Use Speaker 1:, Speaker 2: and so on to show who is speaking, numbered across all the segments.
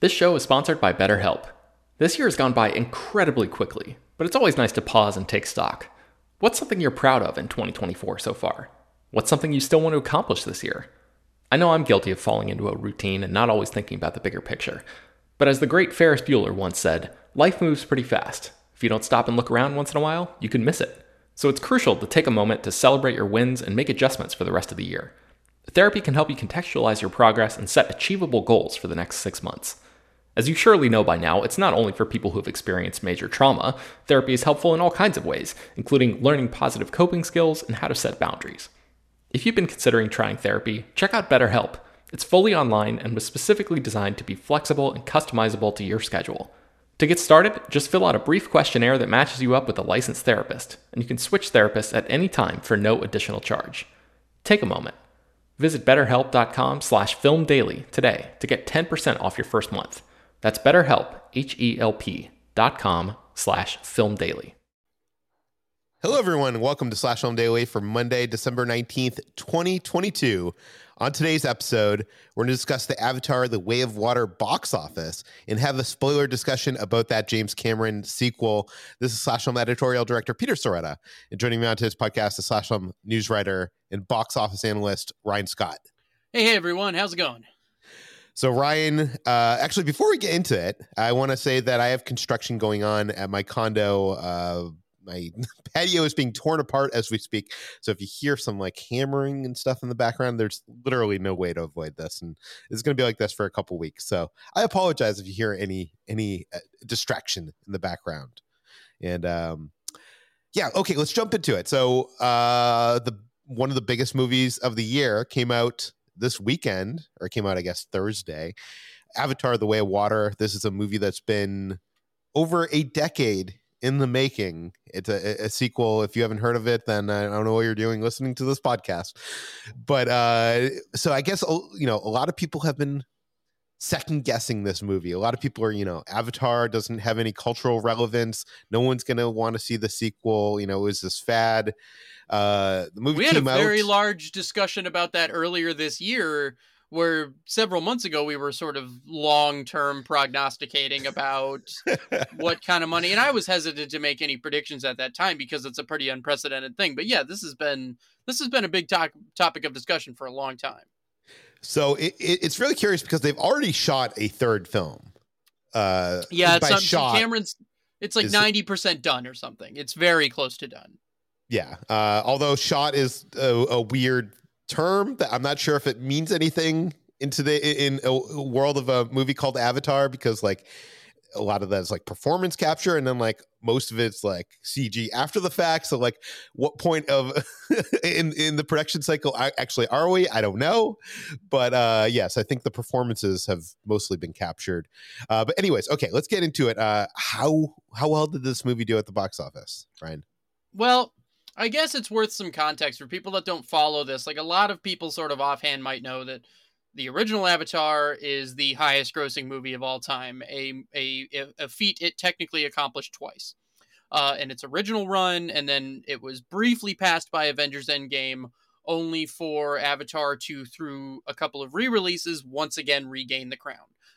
Speaker 1: This show is sponsored by BetterHelp. This year has gone by incredibly quickly, but it's always nice to pause and take stock. What's something you're proud of in 2024 so far? What's something you still want to accomplish this year? I know I'm guilty of falling into a routine and not always thinking about the bigger picture. But as the great Ferris Bueller once said, life moves pretty fast. If you don't stop and look around once in a while, you can miss it. So it's crucial to take a moment to celebrate your wins and make adjustments for the rest of the year. Therapy can help you contextualize your progress and set achievable goals for the next six months. As you surely know by now, it's not only for people who have experienced major trauma. Therapy is helpful in all kinds of ways, including learning positive coping skills and how to set boundaries. If you've been considering trying therapy, check out BetterHelp. It's fully online and was specifically designed to be flexible and customizable to your schedule. To get started, just fill out a brief questionnaire that matches you up with a licensed therapist, and you can switch therapists at any time for no additional charge. Take a moment. Visit betterhelp.com slash filmdaily today to get 10% off your first month. That's betterhelp, H-E-L-P dot com slash filmdaily.
Speaker 2: Hello, everyone. Welcome to Slash Film Daily for Monday, December 19th, 2022. On today's episode, we're going to discuss the Avatar The Way of Water box office and have a spoiler discussion about that James Cameron sequel. This is Slash Film editorial director Peter Sciretta. And joining me on today's podcast is Slash Film news writer and box office analyst Ryan Scott.
Speaker 3: Hey, hey, everyone. How's it going?
Speaker 2: So, Ryan, uh, actually, before we get into it, I want to say that I have construction going on at my condo. Uh, my patio is being torn apart as we speak. So if you hear some like hammering and stuff in the background, there's literally no way to avoid this, and it's going to be like this for a couple weeks. So I apologize if you hear any any uh, distraction in the background. And um, yeah, okay, let's jump into it. So uh, the one of the biggest movies of the year came out this weekend, or came out, I guess, Thursday. Avatar: The Way of Water. This is a movie that's been over a decade in the making. It's a, a, sequel. If you haven't heard of it, then I don't know what you're doing listening to this podcast. But uh, so I guess you know a lot of people have been second guessing this movie. A lot of people are, you know, Avatar doesn't have any cultural relevance. No one's gonna want to see the sequel. You know, is this fad? Uh, the movie
Speaker 3: we had a very
Speaker 2: out.
Speaker 3: large discussion about that earlier this year where several months ago we were sort of long term prognosticating about what kind of money and I was hesitant to make any predictions at that time because it's a pretty unprecedented thing but yeah this has been this has been a big to- topic of discussion for a long time.
Speaker 2: So it, it, it's really curious because they've already shot a third film uh
Speaker 3: yeah it's shot, Cameron's it's like 90% done or something. It's very close to done
Speaker 2: yeah uh although shot is a, a weird term that I'm not sure if it means anything into the in a world of a movie called Avatar because like a lot of that is like performance capture and then like most of it's like cg after the fact. So like what point of in in the production cycle actually are we? I don't know. But uh yes i think the performances have mostly been captured. Uh but anyways okay let's get into it. Uh how how well did this movie do at the box office ryan?
Speaker 3: Well i guess it's worth some context for people that don't follow this like a lot of people sort of offhand might know that the original Avatar is the highest grossing movie of all time, a, a, a feat it technically accomplished twice. Uh, in its original run, and then it was briefly passed by Avengers Endgame, only for Avatar to, through a couple of re releases, once again regain the crown.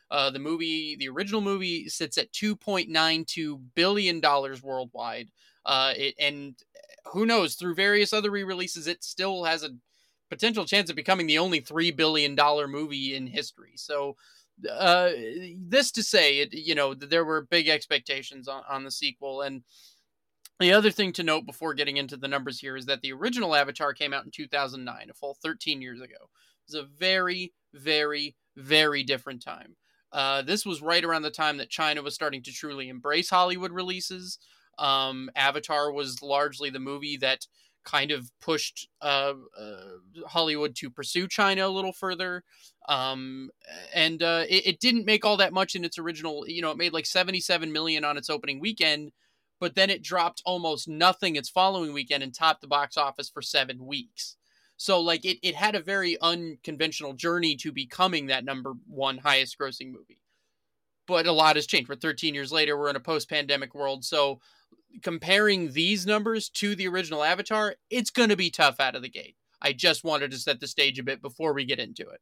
Speaker 3: Uh, the movie, the original movie, sits at $2.92 billion worldwide. Uh, it, and who knows, through various other re releases, it still has a potential chance of becoming the only three billion dollar movie in history. So, uh, this to say, it you know there were big expectations on, on the sequel, and the other thing to note before getting into the numbers here is that the original Avatar came out in 2009, a full 13 years ago. It was a very, very, very different time. Uh, this was right around the time that China was starting to truly embrace Hollywood releases. Um, Avatar was largely the movie that kind of pushed uh, uh, Hollywood to pursue China a little further. Um, and uh, it, it, didn't make all that much in its original. You know, it made like 77 million on its opening weekend, but then it dropped almost nothing its following weekend and topped the box office for seven weeks. So like it, it had a very unconventional journey to becoming that number one highest grossing movie. But a lot has changed. We're 13 years later. We're in a post pandemic world. So comparing these numbers to the original Avatar, it's going to be tough out of the gate. I just wanted to set the stage a bit before we get into it.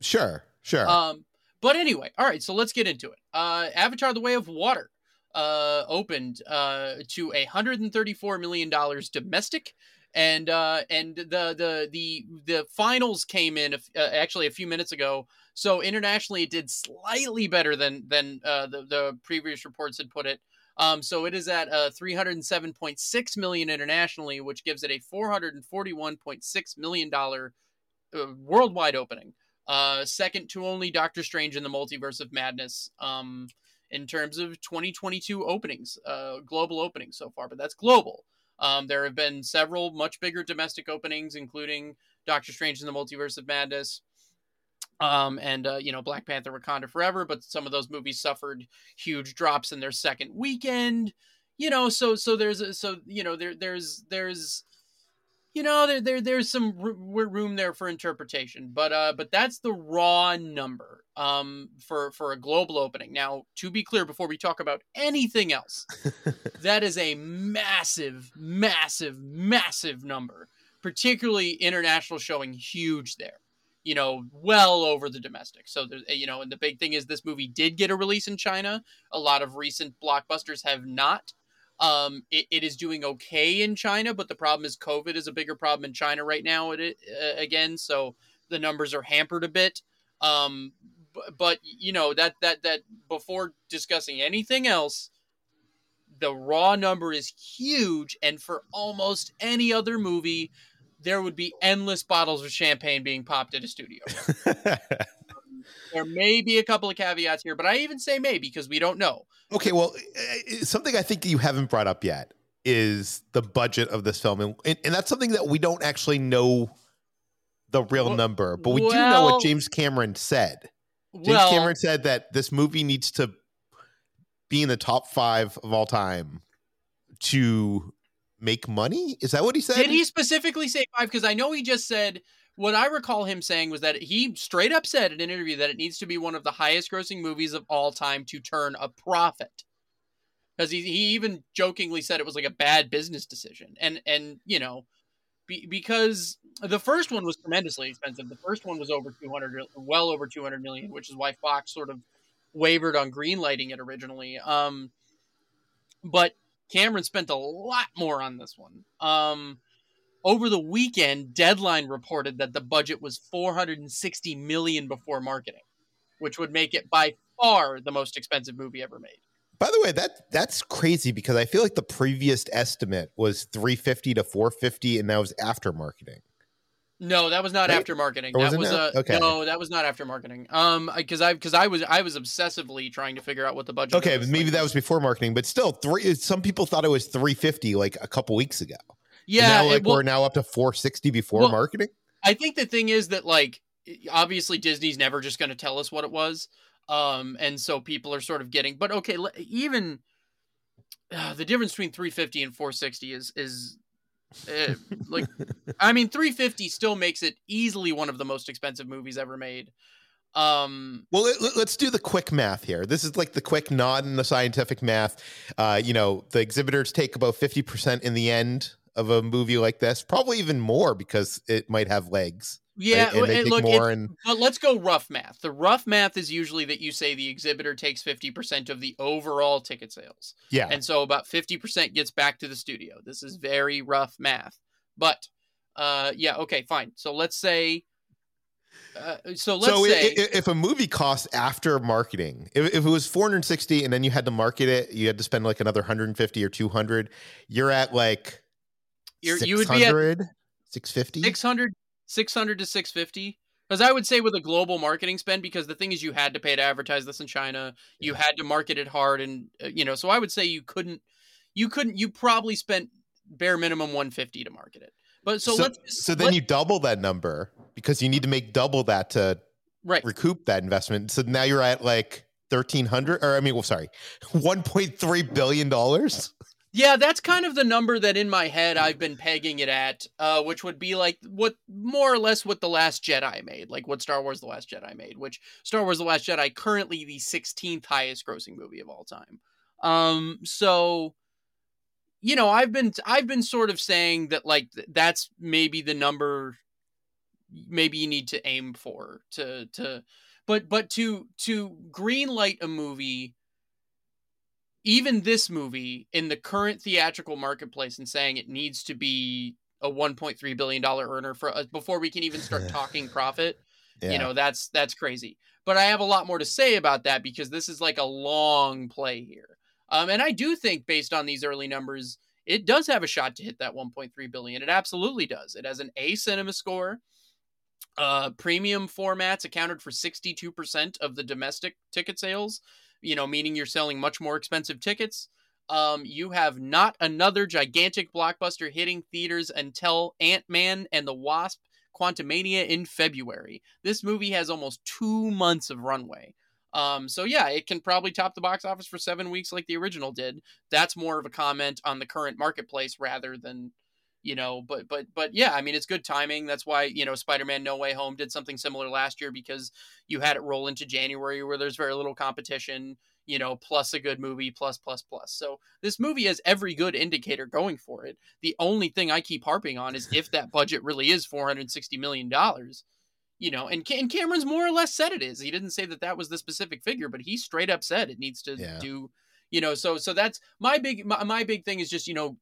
Speaker 2: Sure, sure.
Speaker 3: Um, but anyway, all right, so let's get into it. Uh, Avatar: The Way of Water uh, opened uh, to a hundred and thirty-four million dollars domestic, and uh, and the the the the finals came in uh, actually a few minutes ago. So internationally, it did slightly better than than uh, the the previous reports had put it. Um, so it is at uh, 307.6 million internationally, which gives it a 441.6 million dollar uh, worldwide opening. Uh, second to only Doctor Strange in the Multiverse of Madness. Um, in terms of 2022 openings, uh, global openings so far, but that's global. Um, there have been several much bigger domestic openings, including Doctor Strange in the Multiverse of Madness, um, and uh, you know Black Panther: Wakanda Forever, but some of those movies suffered huge drops in their second weekend. You know, so so there's a, so you know there there's there's you know there, there there's some room there for interpretation, but uh but that's the raw number um for for a global opening. Now, to be clear, before we talk about anything else, that is a massive, massive, massive number. Particularly international showing huge there you know, well over the domestic. So there's, you know, and the big thing is this movie did get a release in China. A lot of recent blockbusters have not. Um, it, it is doing okay in China, but the problem is COVID is a bigger problem in China right now. It, uh, again, so the numbers are hampered a bit. Um, but you know that that that before discussing anything else, the raw number is huge, and for almost any other movie, there would be endless bottles of champagne being popped at a studio. there may be a couple of caveats here, but I even say maybe because we don't know.
Speaker 2: Okay, well, eh, eh, something I think you haven't brought up yet is the budget of this film, and, and that's something that we don't actually know the real well, number, but we well, do know what James Cameron said. James well, Cameron said that this movie needs to be in the top five of all time to make money? Is that what he said?
Speaker 3: Did he specifically say five? Because I know he just said what I recall him saying was that he straight up said in an interview that it needs to be one of the highest grossing movies of all time to turn a profit. Because he, he even jokingly said it was like a bad business decision. And, and you know, be, because the first one was tremendously expensive. The first one was over 200, well over 200 million, which is why Fox sort of wavered on greenlighting it originally. Um, but Cameron spent a lot more on this one. Um, over the weekend, Deadline reported that the budget was 460 million before marketing, which would make it by far the most expensive movie ever made.
Speaker 2: By the way, that that's crazy because I feel like the previous estimate was 350 to 450 and that was after marketing.
Speaker 3: No, that was not
Speaker 2: Right?
Speaker 3: after marketing.
Speaker 2: Was
Speaker 3: That
Speaker 2: it
Speaker 3: was uh,
Speaker 2: Okay.
Speaker 3: no, that was not after marketing. Um, because I because I was I was obsessively trying to figure out what the budget.
Speaker 2: Okay,
Speaker 3: this
Speaker 2: maybe that was before marketing, but still, three. Some people thought it was three fifty like a couple weeks ago.
Speaker 3: Yeah,
Speaker 2: now,
Speaker 3: it-
Speaker 2: like
Speaker 3: well,
Speaker 2: we're now up to four sixty before
Speaker 3: Well,
Speaker 2: marketing.
Speaker 3: I think the thing is that like obviously Disney's never just going to tell us what it was. Um and so people are sort of getting but okay, even uh, the difference between 350 and 460 is is uh, like I mean 350 still makes it easily one of the most expensive movies ever made. Um
Speaker 2: Well, let, us do the quick math here. This is like the quick, nod in the scientific math. Uh, you know, the exhibitors take about fifty percent in the end of a movie like this, probably even more because it might have legs.
Speaker 3: Yeah,
Speaker 2: right? and
Speaker 3: and look
Speaker 2: more.
Speaker 3: it-
Speaker 2: and
Speaker 3: But let's go rough math. The rough math is usually that you say the exhibitor takes 50% of the overall ticket sales.
Speaker 2: yeah,
Speaker 3: And so about 50% gets back to the studio. This is very rough math. But uh yeah, okay, fine. So let's say uh, so let's
Speaker 2: so
Speaker 3: say
Speaker 2: i- if a movie costs after marketing, if, if it was 460 and then you had to market it, you had to spend like another 150 or 200, you're at like
Speaker 3: you would be at
Speaker 2: 600, 650.
Speaker 3: 600 600 to 650 because I would say with a global marketing spend because the thing is you had to pay to advertise this in China, you had to market it hard and uh, you know, so I would say you couldn't you couldn't you probably spent bare minimum 150 to market it. But so, let's
Speaker 2: so then
Speaker 3: let-
Speaker 2: you double that number because you need to make double that to
Speaker 3: right
Speaker 2: recoup that investment. So now you're at like 1300 or I mean, well, sorry, 1.3 billion dollars.
Speaker 3: Yeah, that's kind of the number that in my head I've been pegging it at, uh, which would be like what more or less what the Last Jedi made, like what Star Wars: The Last Jedi made. Which Star Wars: The Last Jedi currently the 16th highest grossing movie of all time. Um, so you know, I've been I've been sort of saying that like that's maybe the number maybe you need to aim for to to but but to to green light a movie even this movie in the current theatrical marketplace and saying it needs to be a 1.3 billion dollar earner for us before we can even start talking profit
Speaker 2: Yeah.
Speaker 3: you know that's that's crazy. But i have a lot more to say about that because this is like a long play here. Um, and i do think based on these early numbers it does have a shot to hit that 1.3 billion. It absolutely does. It has an a CinemaScore uh, premium formats accounted for 62% of the domestic ticket sales you know meaning you're selling much more expensive tickets um, you have not another gigantic blockbuster hitting theaters until ant-man and the wasp Quantumania in February. This movie has almost two months of runway. Um, so yeah, it can probably top the box office for seven weeks like the original did. That's more of a comment on the current marketplace rather than, you know, but but but yeah, I mean it's good timing. That's why, you know, Spider-Man No Way Home did something similar last year because you had it roll into January where there's very little competition, you know, plus a good movie, plus plus plus. So this movie has every good indicator going for it. The only thing I keep harping on is if that budget really is 460 million dollars, you know, and, and Cameron's more or less said it is. He didn't say that that was the specific figure, but he straight up said it needs to
Speaker 2: Yeah.
Speaker 3: do, you know. So so that's my big my, my big thing is just you know,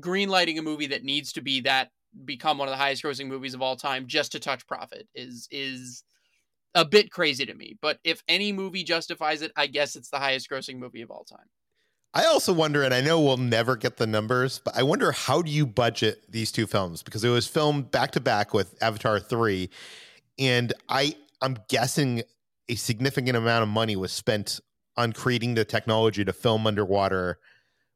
Speaker 3: green lighting a movie that needs to be that become one of the highest grossing movies of all time just to touch profit is is a bit crazy to me. But if any movie justifies it, I guess it's the highest grossing movie of all time.
Speaker 2: I also wonder, and I know we'll never get the numbers, but I wonder how do you budget these two films because it was filmed back to back with Avatar three, and I I'm guessing a significant amount of money was spent on creating the technology to film underwater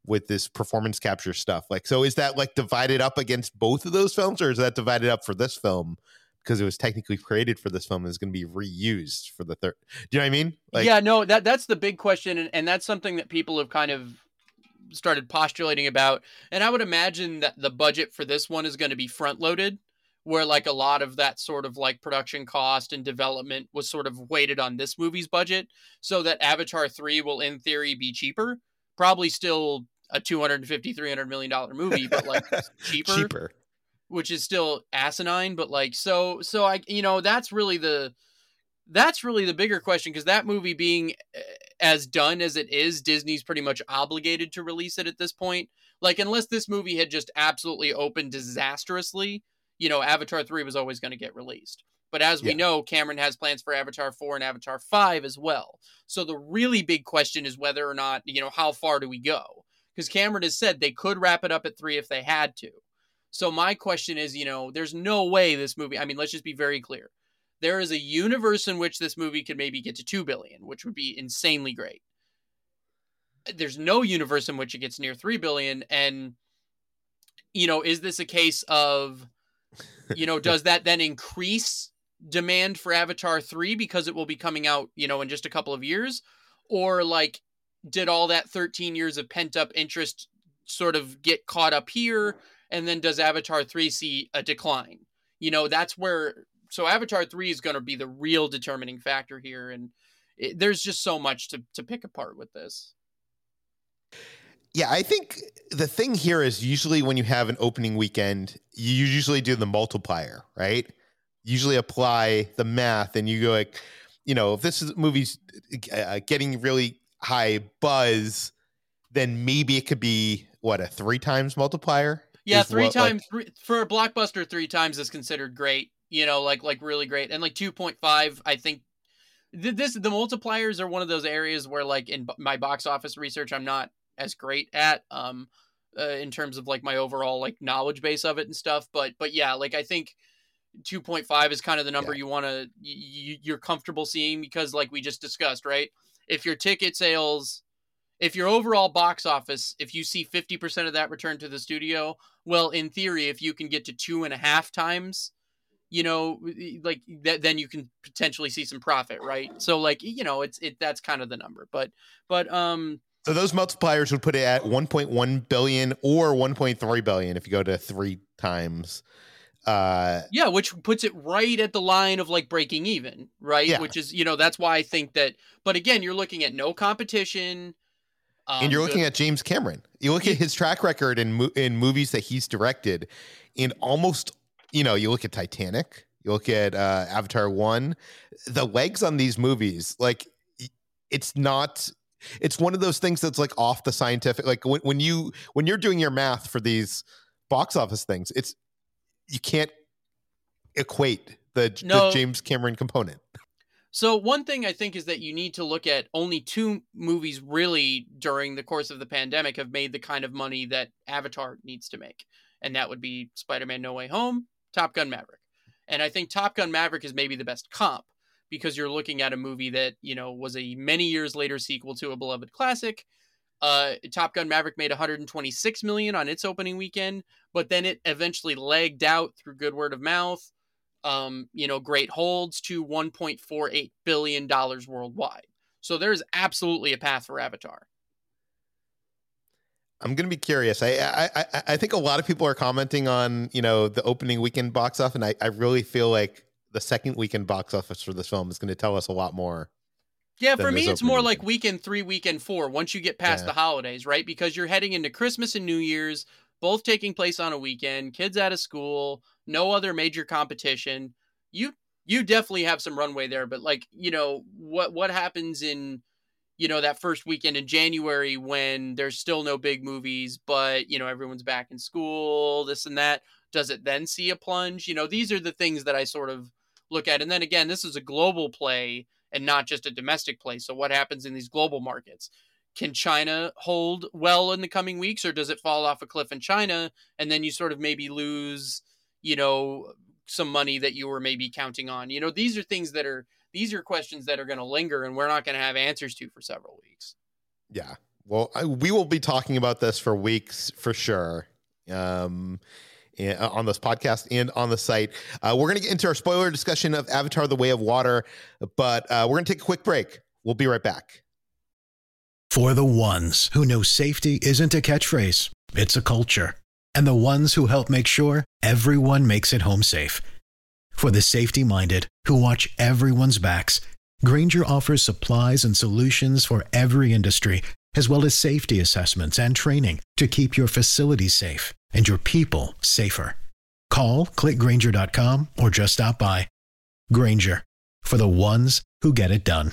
Speaker 2: with this performance capture stuff. Like, so is that like divided up against both of those films, or is that divided up for this film? Because it was technically created for this film and is going to be reused for the third. Do you know what I mean? Like,
Speaker 3: yeah, no, that that's the big question, and, and that's something that people have kind of started postulating about. And I would imagine that the budget for this one is going to be front loaded, where like a lot of that sort of like production cost and development was sort of weighted on this movie's budget, so that Avatar three will in theory be cheaper, probably still a 250 300 million dollar movie but like cheaper
Speaker 2: cheaper.
Speaker 3: which is still asinine but like so so i you know that's really the that's really the bigger question because that movie being uh, as done as it is disney's pretty much obligated to release it at this point like unless this movie had just absolutely opened disastrously you know avatar 3 was always going to get released but as we
Speaker 2: Yeah.
Speaker 3: know cameron has plans for avatar 4 and avatar 5 as well so the really big question is whether or not you know how far do we go because cameron has said they could wrap it up at 3 if they had to So my question is, you know, there's no way this movie. I mean, let's just be very clear. There is a universe in which this movie could maybe get to two billion, which would be insanely great. There's no universe in which it gets near three billion, and you know, is this a case of, you know, does that then increase demand for Avatar 3 because it will be coming out, you know, in just a couple of years? Or like, did all that 13 years of pent up interest sort of get caught up here? And then does Avatar 3 see a decline? You know, that's where, so Avatar 3 is going to be the real determining factor here. And it, there's just so much to, to pick apart with this.
Speaker 2: Yeah, I think the thing here is usually when you have an opening weekend, you usually do the multiplier, right? Usually apply the math, and you go like, you know, if this is movie's uh, getting really high buzz, then maybe it could be what a three times multiplier.
Speaker 3: Yeah, three what, times like, three, for a blockbuster. Three times is considered great. You know, like like really great, and like two point five. I think this the multipliers are one of those areas where like in my box office research, I'm not as great at um uh, in terms of like my overall like knowledge base of it and stuff but but yeah like i think 2.5 is kind of the number yeah. you want to you, you're comfortable seeing because like we just discussed right if your ticket sales if your overall box office if you see 50% of that return to the studio well in theory if you can get to two and a half times you know like that then you can potentially see some profit right so like you know it's it that's kind of the number but but um
Speaker 2: so those multipliers would put it at 1.1 billion or 1.3 billion if you go to three times. Uh,
Speaker 3: yeah, which puts it right at the line of like breaking even, right? Yeah. Which is, you know, that's why I think that. But again, you're looking at no competition.
Speaker 2: Um, and you're looking at James Cameron. You look at his track record in mo- in movies that he's directed, in almost, you know, you look at Titanic, you look at uh, Avatar One, the legs on these movies, like it's not it's one of those things that's like off the scientific like when, when you when you're doing your math for these box office things it's you can't equate the, no. the james cameron component
Speaker 3: so one thing i think is that you need to look at only two movies really during the course of the pandemic have made the kind of money that avatar needs to make and that would be spider-man no way home top gun maverick and i think top gun maverick is maybe the best comp because you're looking at a movie that you know was a many years later sequel to a beloved classic. Uh, Top Gun Maverick made 126 million on its opening weekend, but then it eventually legged out through good word of mouth. Um, you know, great holds to 1.48 billion dollars worldwide. So there's absolutely a path for Avatar.
Speaker 2: I'm going to be curious. I, I I think a lot of people are commenting on you know the opening weekend box office, and I, I really feel like the second weekend box office for this film is going to tell us a lot more.
Speaker 3: Yeah, for me, it's more weekend. like weekend three, weekend four, once you get past yeah. the holidays, right? Because you're heading into Christmas and New Year's, both taking place on a weekend, kids out of school, no other major competition. You you definitely have some runway there, but like, you know, what what happens in you know that first weekend in January when there's still no big movies, but you know everyone's back in school, this and that. Does it then see a plunge? You know, these are the things that I sort of look at. And then again, this is a global play and not just a domestic play. So what happens in these global markets? Can China hold well in the coming weeks, or does it fall off a cliff in China and then you sort of maybe lose, you know, some money that you were maybe counting on? You know, these are things that are these are questions that are going to linger and we're not going to have answers to for several weeks.
Speaker 2: Yeah. Well, I, we will be talking about this for weeks for sure. Um, on this podcast and on the site. Uh, we're going to get into our spoiler discussion of Avatar The Way of Water, but uh, we're going to take a quick break. We'll be right back.
Speaker 4: For the ones who know safety isn't a catchphrase, it's a culture, and the ones who help make sure everyone makes it home safe. For the safety minded who watch everyone's backs, Grainger offers supplies and solutions for every industry, as well as safety assessments and training to keep your facilities safe and your people safer. Call clickgrainger.com or just stop by. Grainger for the ones who get it done.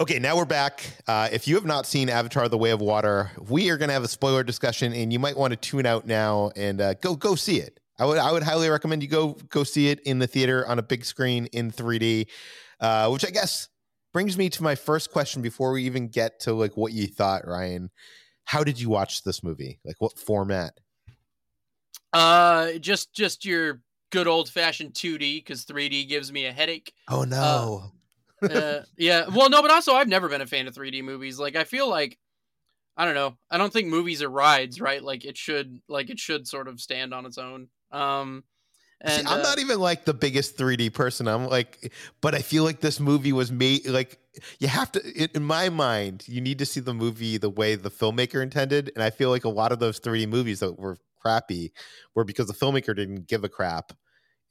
Speaker 2: Okay, now we're back. Uh, if you have not seen Avatar: The Way of Water, we are going to have a spoiler discussion, and you might want to tune out now and uh, go go see it. I would I would highly recommend you go go see it in the theater on a big screen in 3D, uh, which I guess brings me to my first question before we even get to like what you thought, Ryan. How did you watch this movie? Like what format?
Speaker 3: Uh, just just your good old fashioned 2D because 3D gives me a headache.
Speaker 2: Oh no.
Speaker 3: Uh, yeah. Well, no, but also I've never been a fan of 3D movies. Like I feel like I don't know. I don't think movies are rides, right? Like it should like it should sort of stand on its own. Um and,
Speaker 2: See, I'm
Speaker 3: uh,
Speaker 2: not even like the biggest 3D person. I'm like, but I feel like this movie was made like you have to. In in my mind, you need to see the movie the way the filmmaker intended, and I feel like a lot of those 3D movies that were crappy were because the filmmaker didn't give a crap,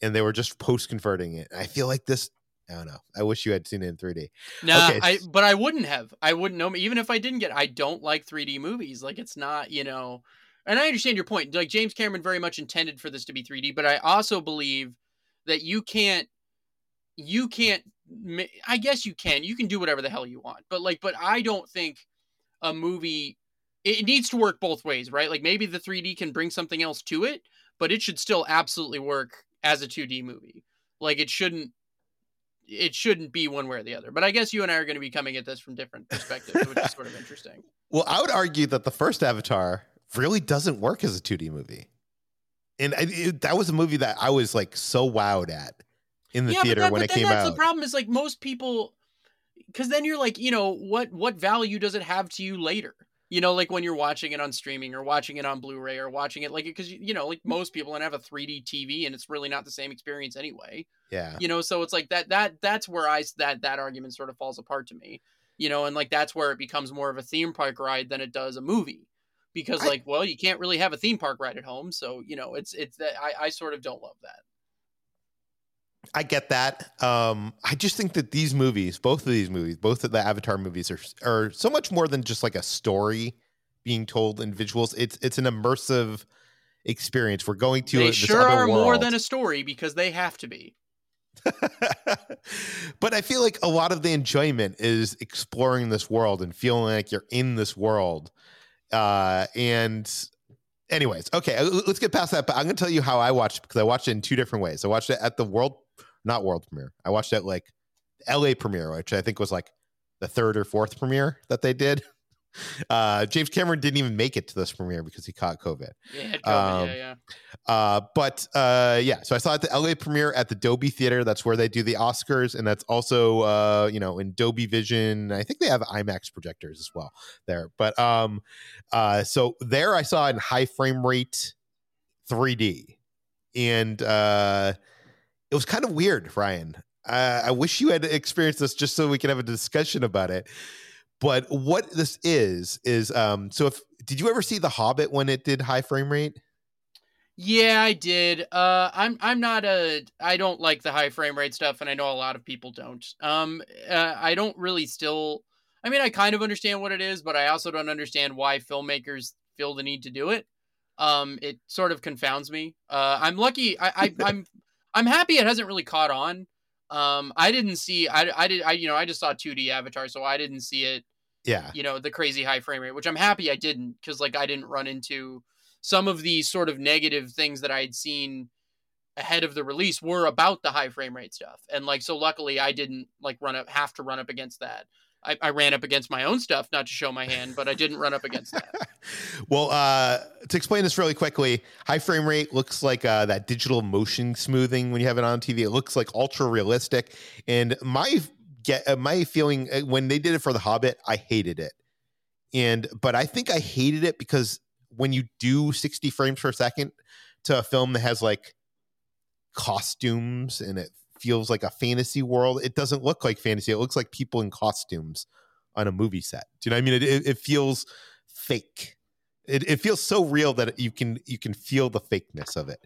Speaker 2: and they were just post converting it. I feel like this. I don't know. I wish you had seen it in 3D.
Speaker 3: Nah,
Speaker 2: Okay.
Speaker 3: I but I wouldn't have. I wouldn't know. Even if I didn't get, I don't like 3D movies. Like it's not, you know. And I understand your point. Like James Cameron very much intended for this to be 3D, but I also believe that you can't. You can't. I guess you can. You can do whatever the hell you want, but like, but I don't think a movie. It needs to work both ways, right? Like maybe the 3D can bring something else to it, but it should still absolutely work as a 2D movie. Like it shouldn't it shouldn't be one way or the other. But I guess you and I are going to be coming at this from different perspectives, which is sort of interesting.
Speaker 2: Well, I would argue that the first Avatar really doesn't work as a 2D movie, and I, it, that was a movie that I was like so wowed at in the
Speaker 3: yeah,
Speaker 2: theater
Speaker 3: that,
Speaker 2: when it came
Speaker 3: that's
Speaker 2: out.
Speaker 3: the problem is like most people, because then you're like, you know, what what value does it have to you later? You know, like when you're watching it on streaming or watching it on Blu-ray or watching it like because you know, like most people and have a 3D TV and it's really not the same experience anyway.
Speaker 2: yeah,
Speaker 3: you know so it's like that that that's where i that that argument sort of falls apart to me you know and like that's where it becomes more of a theme park ride than it does a movie because
Speaker 2: I-
Speaker 3: like well you can't really have a theme park ride at home so you know it's it's that i i sort of don't love that
Speaker 2: I get that. Um, I just think that these movies, both of these movies, both of the Avatar movies, are are so much more than just like a story being told in visuals. It's it's an immersive experience. We're going to
Speaker 3: they
Speaker 2: this
Speaker 3: sure are more than a story because they have to be
Speaker 2: but I feel like a lot of the enjoyment is exploring this world and feeling like you're in this world. Uh, and, anyways, okay, uh, let's get past that. But I'm going to tell you how I watched because I watched it in two different ways. I watched it at the world, not world premiere. I watched it like LA premiere, which I think was like the third or fourth premiere that they did. Uh, James Cameron didn't even make it to this premiere because he caught COVID.
Speaker 3: yeah COVID,
Speaker 2: Um,
Speaker 3: yeah yeah
Speaker 2: Uh, but uh, yeah, so I saw it at the LA premiere at the Dolby Theater. That's where they do the Oscars, and that's also uh, you know in Dolby Vision. I think they have IMAX projectors as well there. But um, uh, so there I saw it in high frame rate 3D, and uh, it was kind of weird, Ryan. Uh, I wish you had experienced this just so we could have a discussion about it. But what this is is um, so if did you ever see The Hobbit when it did high frame rate?
Speaker 3: Yeah, I did. Uh, I'm I'm not a I don't like the high frame rate stuff, and I know a lot of people don't. Um, uh, I don't really still. I mean, I kind of understand what it is, but I also don't understand why filmmakers feel the need to do it. Um, it sort of confounds me. Uh, I'm lucky. I, I I'm I'm happy it hasn't really caught on. Um, I didn't see. I I did. I you know I just saw 2D Avatar, so I didn't see it
Speaker 2: Yeah.
Speaker 3: you know the crazy high frame rate which i'm happy i didn't because like i didn't run into some of these sort of negative things that i had seen ahead of the release were about the high frame rate stuff and like so luckily i didn't like run up have to run up against that I, I ran up against my own stuff not to show my hand but i didn't run up against that
Speaker 2: well, uh, to explain this really quickly, high frame rate looks like uh, that digital motion smoothing when you have it on TV. It looks like ultra realistic. And my get uh, my feeling uh, when they did it for The Hobbit, I hated it. And but I think I hated it because when you do 60 frames per second to a film that has like costumes and it feels like a fantasy world. It doesn't look like fantasy. It looks like people in costumes on a movie set. Do you know what I mean? It, it, it feels fake. It, it feels so real that you can you can feel the fakeness of it.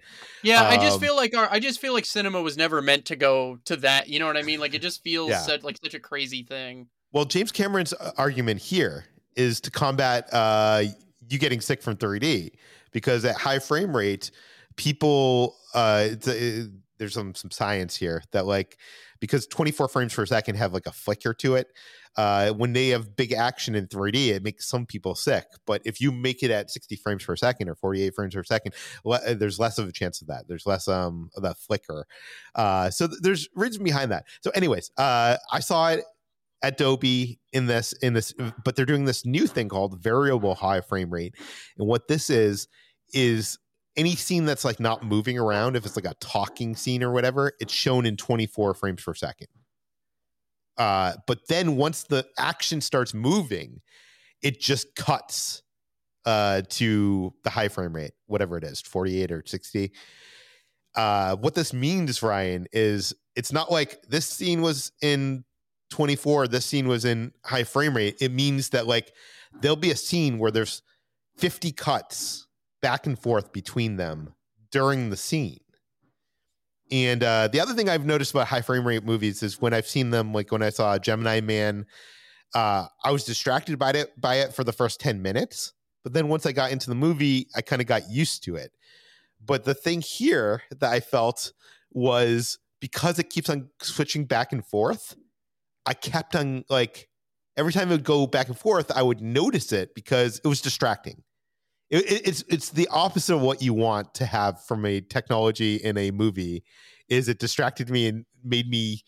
Speaker 3: Yeah, I just
Speaker 2: Um,
Speaker 3: feel like our I just feel like cinema was never meant to go to that. You know what I mean? Like it just feels
Speaker 2: Yeah.
Speaker 3: such, like such a crazy thing.
Speaker 2: Well, James Cameron's uh, argument here is to combat uh, you getting sick from 3D because at high frame rate, people uh, it's, uh, there's some some science here that like because 24 frames per second have like a flicker to it. Uh, when they have big action in 3D, it makes some people sick. But if you make it at 60 frames per second or 48 frames per second, le- uh, there's less of a chance of that. There's less um of that flicker. Uh, so th- there's reason behind that. So, anyways, uh, I saw it at a Dolby in this in this, but they're doing this new thing called variable high frame rate. And what this is is any scene that's like not moving around, if it's like a talking scene or whatever, it's shown in 24 frames per second. Uh, but then once the action starts moving, it just cuts uh, to the high frame rate, whatever it is, 48 or 60. Uh, what this means, Ryan, is it's not like this scene was in 24, this scene was in high frame rate. It means that like there'll be a scene where there's 50 cuts back and forth between them during the scene. And uh, the other thing I've noticed about high frame rate movies is when I've seen them, like when I saw Gemini Man, uh, I was distracted by it by it for the first 10 minutes. But then once I got into the movie, I kind of got used to it. But the thing here that I felt was because it keeps on switching back and forth, I kept on like every time it would go back and forth, I would notice it because it was distracting. It, it- it's it's the opposite of what you want to have from a technology in a movie. Is it distracted me and made me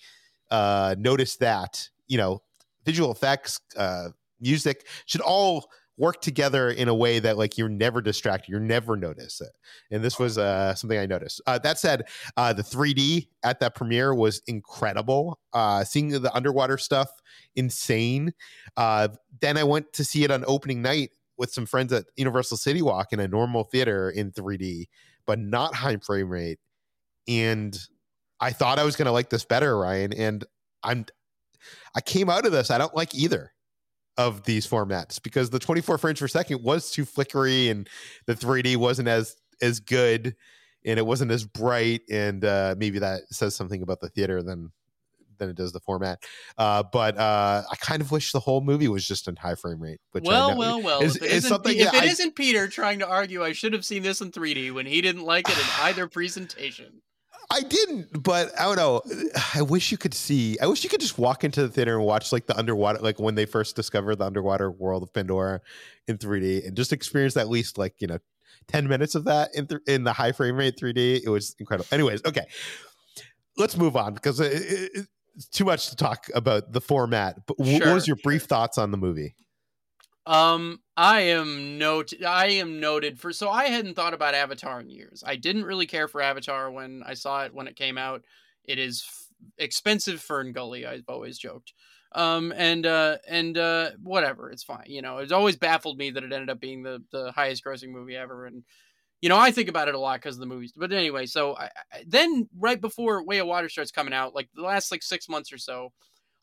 Speaker 2: uh, notice that you know visual effects, uh, music should all work together in a way that like you're never distracted, you're never notice it. And this was uh, something I noticed. Uh, that said, uh, the 3D at that premiere was incredible. Uh, seeing the underwater stuff, insane. Uh, then I went to see it on opening night with some friends at Universal City Walk in a normal theater in 3D, but not high frame rate. And I thought I was going to like this better, Ryan. And I'm, I came out of this. I don't like either of these formats because the 24 frames per second was too flickery and the 3D wasn't as as good and it wasn't as bright and uh, maybe that says something about the theater than than it does the format. Uh, but uh, I kind of wish the whole movie was just in high frame rate. Which
Speaker 3: well, well, well.
Speaker 2: is-
Speaker 3: if it
Speaker 2: is
Speaker 3: isn't,
Speaker 2: something
Speaker 3: if
Speaker 2: that
Speaker 3: it not Peter trying to argue, I should have seen this in 3D when he didn't like it in either presentation.
Speaker 2: I didn't, but I don't know. I wish you could see. I wish you could just walk into the theater and watch like the underwater, like when they first discovered the underwater world of Pandora in 3D, and just experience at least like you know, 10 minutes of that in th- in the high frame rate 3D. It was incredible. Anyways, okay, let's move on because it, it, it's too much to talk about the format. But wh- what was your brief thoughts on the movie?
Speaker 3: Um, I am note I am noted for so I hadn't thought about Avatar in years. I didn't really care for Avatar when I saw it when it came out. It is f- expensive FernGully. I've always joked. Um, and uh, and uh, whatever, it's fine. You know, it's always baffled me that it ended up being the the highest grossing movie ever. And you know, I think about it a lot because of the movies. But anyway, so I, I, then right before Way of Water starts coming out, like the last like six months or so,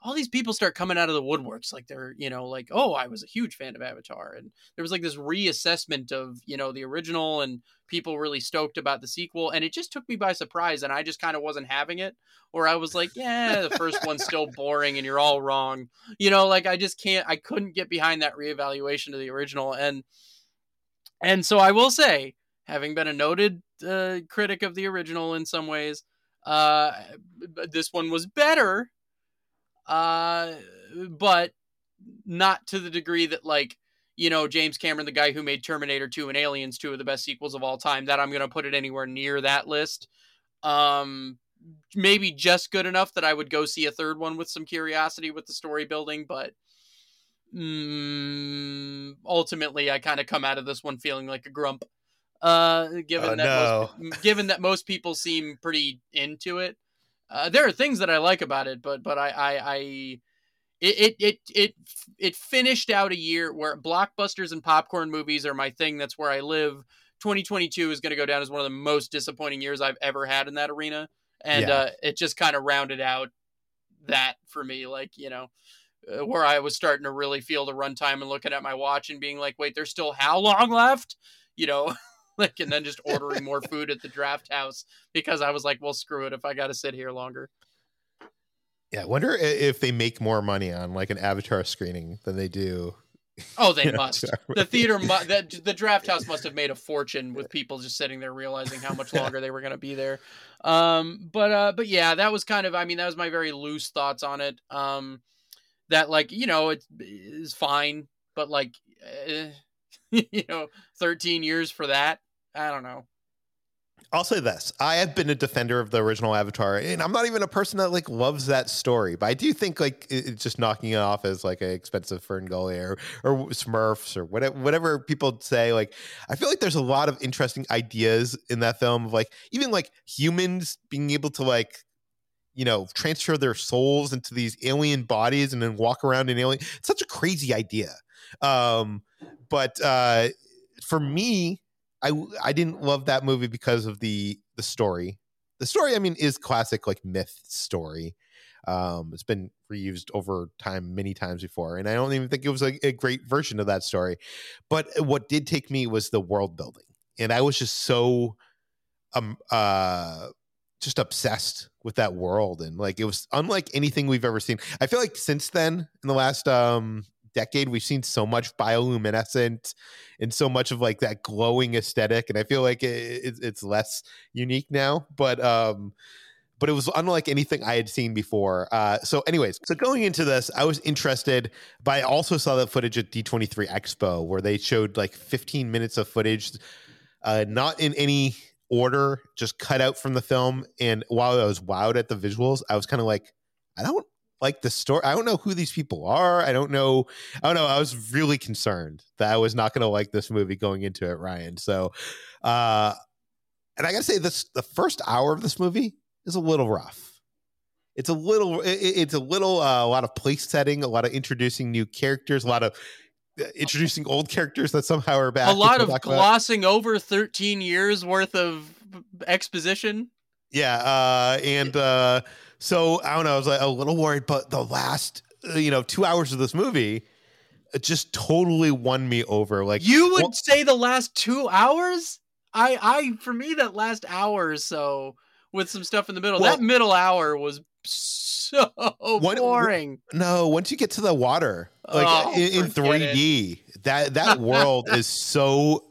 Speaker 3: all these people start coming out of the woodworks like they're you know like oh i was a huge fan of avatar and there was like this reassessment of you know the original and people really stoked about the sequel and it just took me by surprise and i just kind of wasn't having it or i was like yeah the first one's still boring and you're all wrong you know like i just can't i couldn't get behind that reevaluation of the original and and so i will say having been a noted uh, critic of the original in some ways uh this one was better uh, but not to the degree that like you know James Cameron, the guy who made Terminator 2 and Aliens 2 of the best sequels of all time, that I'm gonna put it anywhere near that list. Um, maybe just good enough that I would go see a third one with some curiosity with the story building, but mm, ultimately I kind of come out of this one feeling like a grump. Uh, given
Speaker 2: Oh,
Speaker 3: that most, given that most people seem pretty into it. Uh, there are things that I like about it, but but I I, I it, it it it it finished out a year where blockbusters and popcorn movies are my thing. That's where I live. 2022 is going to go down as one of the most disappointing years I've ever had in that arena, and
Speaker 2: Yeah.
Speaker 3: uh, it just kind of rounded out that for me. Like you know, uh, where I was starting to really feel the runtime and looking at my watch and being like, wait, there's still how long left? You know. Like and then just ordering more food at the Drafthouse because I was like, well, screw it if I got to sit here longer.
Speaker 2: Yeah, I wonder if they make more money on like an Avatar screening than they do.
Speaker 3: Oh, they must.
Speaker 2: sure.
Speaker 3: The theater, mu- that the Drafthouse must have made a fortune with people just sitting there realizing how much longer they were going to be there. Um, but uh, but yeah, that was kind of. I mean, that was my very loose thoughts on it. Um, that like you know it is fine, but like eh, you know, thirteen years for that. I don't know.
Speaker 2: I'll say this: I have been a defender of the original Avatar, and I'm not even a person that like loves that story, but I do think like it's just knocking it off as like an expensive FernGully or or Smurfs or whatever whatever people say. Like, I feel like there's a lot of interesting ideas in that film of like even like humans being able to like you know transfer their souls into these alien bodies and then walk around in alien. It's such a crazy idea. Um, but uh, for me, I I didn't love that movie because of the the story. The story, I mean, is classic like myth story. Um, it's been reused over time many times before, and I don't even think it was a, a great version of that story. But what did take me was the world building, and I was just so um uh just obsessed with that world and like it was unlike anything we've ever seen. I feel like since then in the last um decade we've seen so much bioluminescent and so much of like that glowing aesthetic and i feel like it, it's less unique now but um but it was unlike anything i had seen before. Uh so anyways so going into this i was interested but i also saw that footage at d23 expo where they showed like 15 minutes of footage uh not in any order just cut out from the film and while i was wowed at the visuals i was kind of like i don't like the story i don't know who these people are i don't know I don't know. I was really concerned that I was not going to like this movie going into it, Ryan. So, uh, and I got to say, this the first hour of this movie is a little rough. It's a little, it, it's a little, uh, a lot of place setting, a lot of introducing new characters, a lot of uh, introducing old characters that somehow are back.
Speaker 3: a lot of
Speaker 2: we'll about.
Speaker 3: glossing over thirteen years worth of exposition.
Speaker 2: Yeah, uh, and uh, so I don't know. I was like a little worried, but the last, uh, you know, two hours of this movie. It just totally won me over. Like
Speaker 3: You would
Speaker 2: well-
Speaker 3: say the last two hours? I, I, for me, that last hour or so with some stuff in the middle,
Speaker 2: Well-
Speaker 3: that middle hour was so
Speaker 2: What-
Speaker 3: boring.
Speaker 2: No, once you get to the water, like
Speaker 3: Oh,
Speaker 2: in, in 3D, that that world is so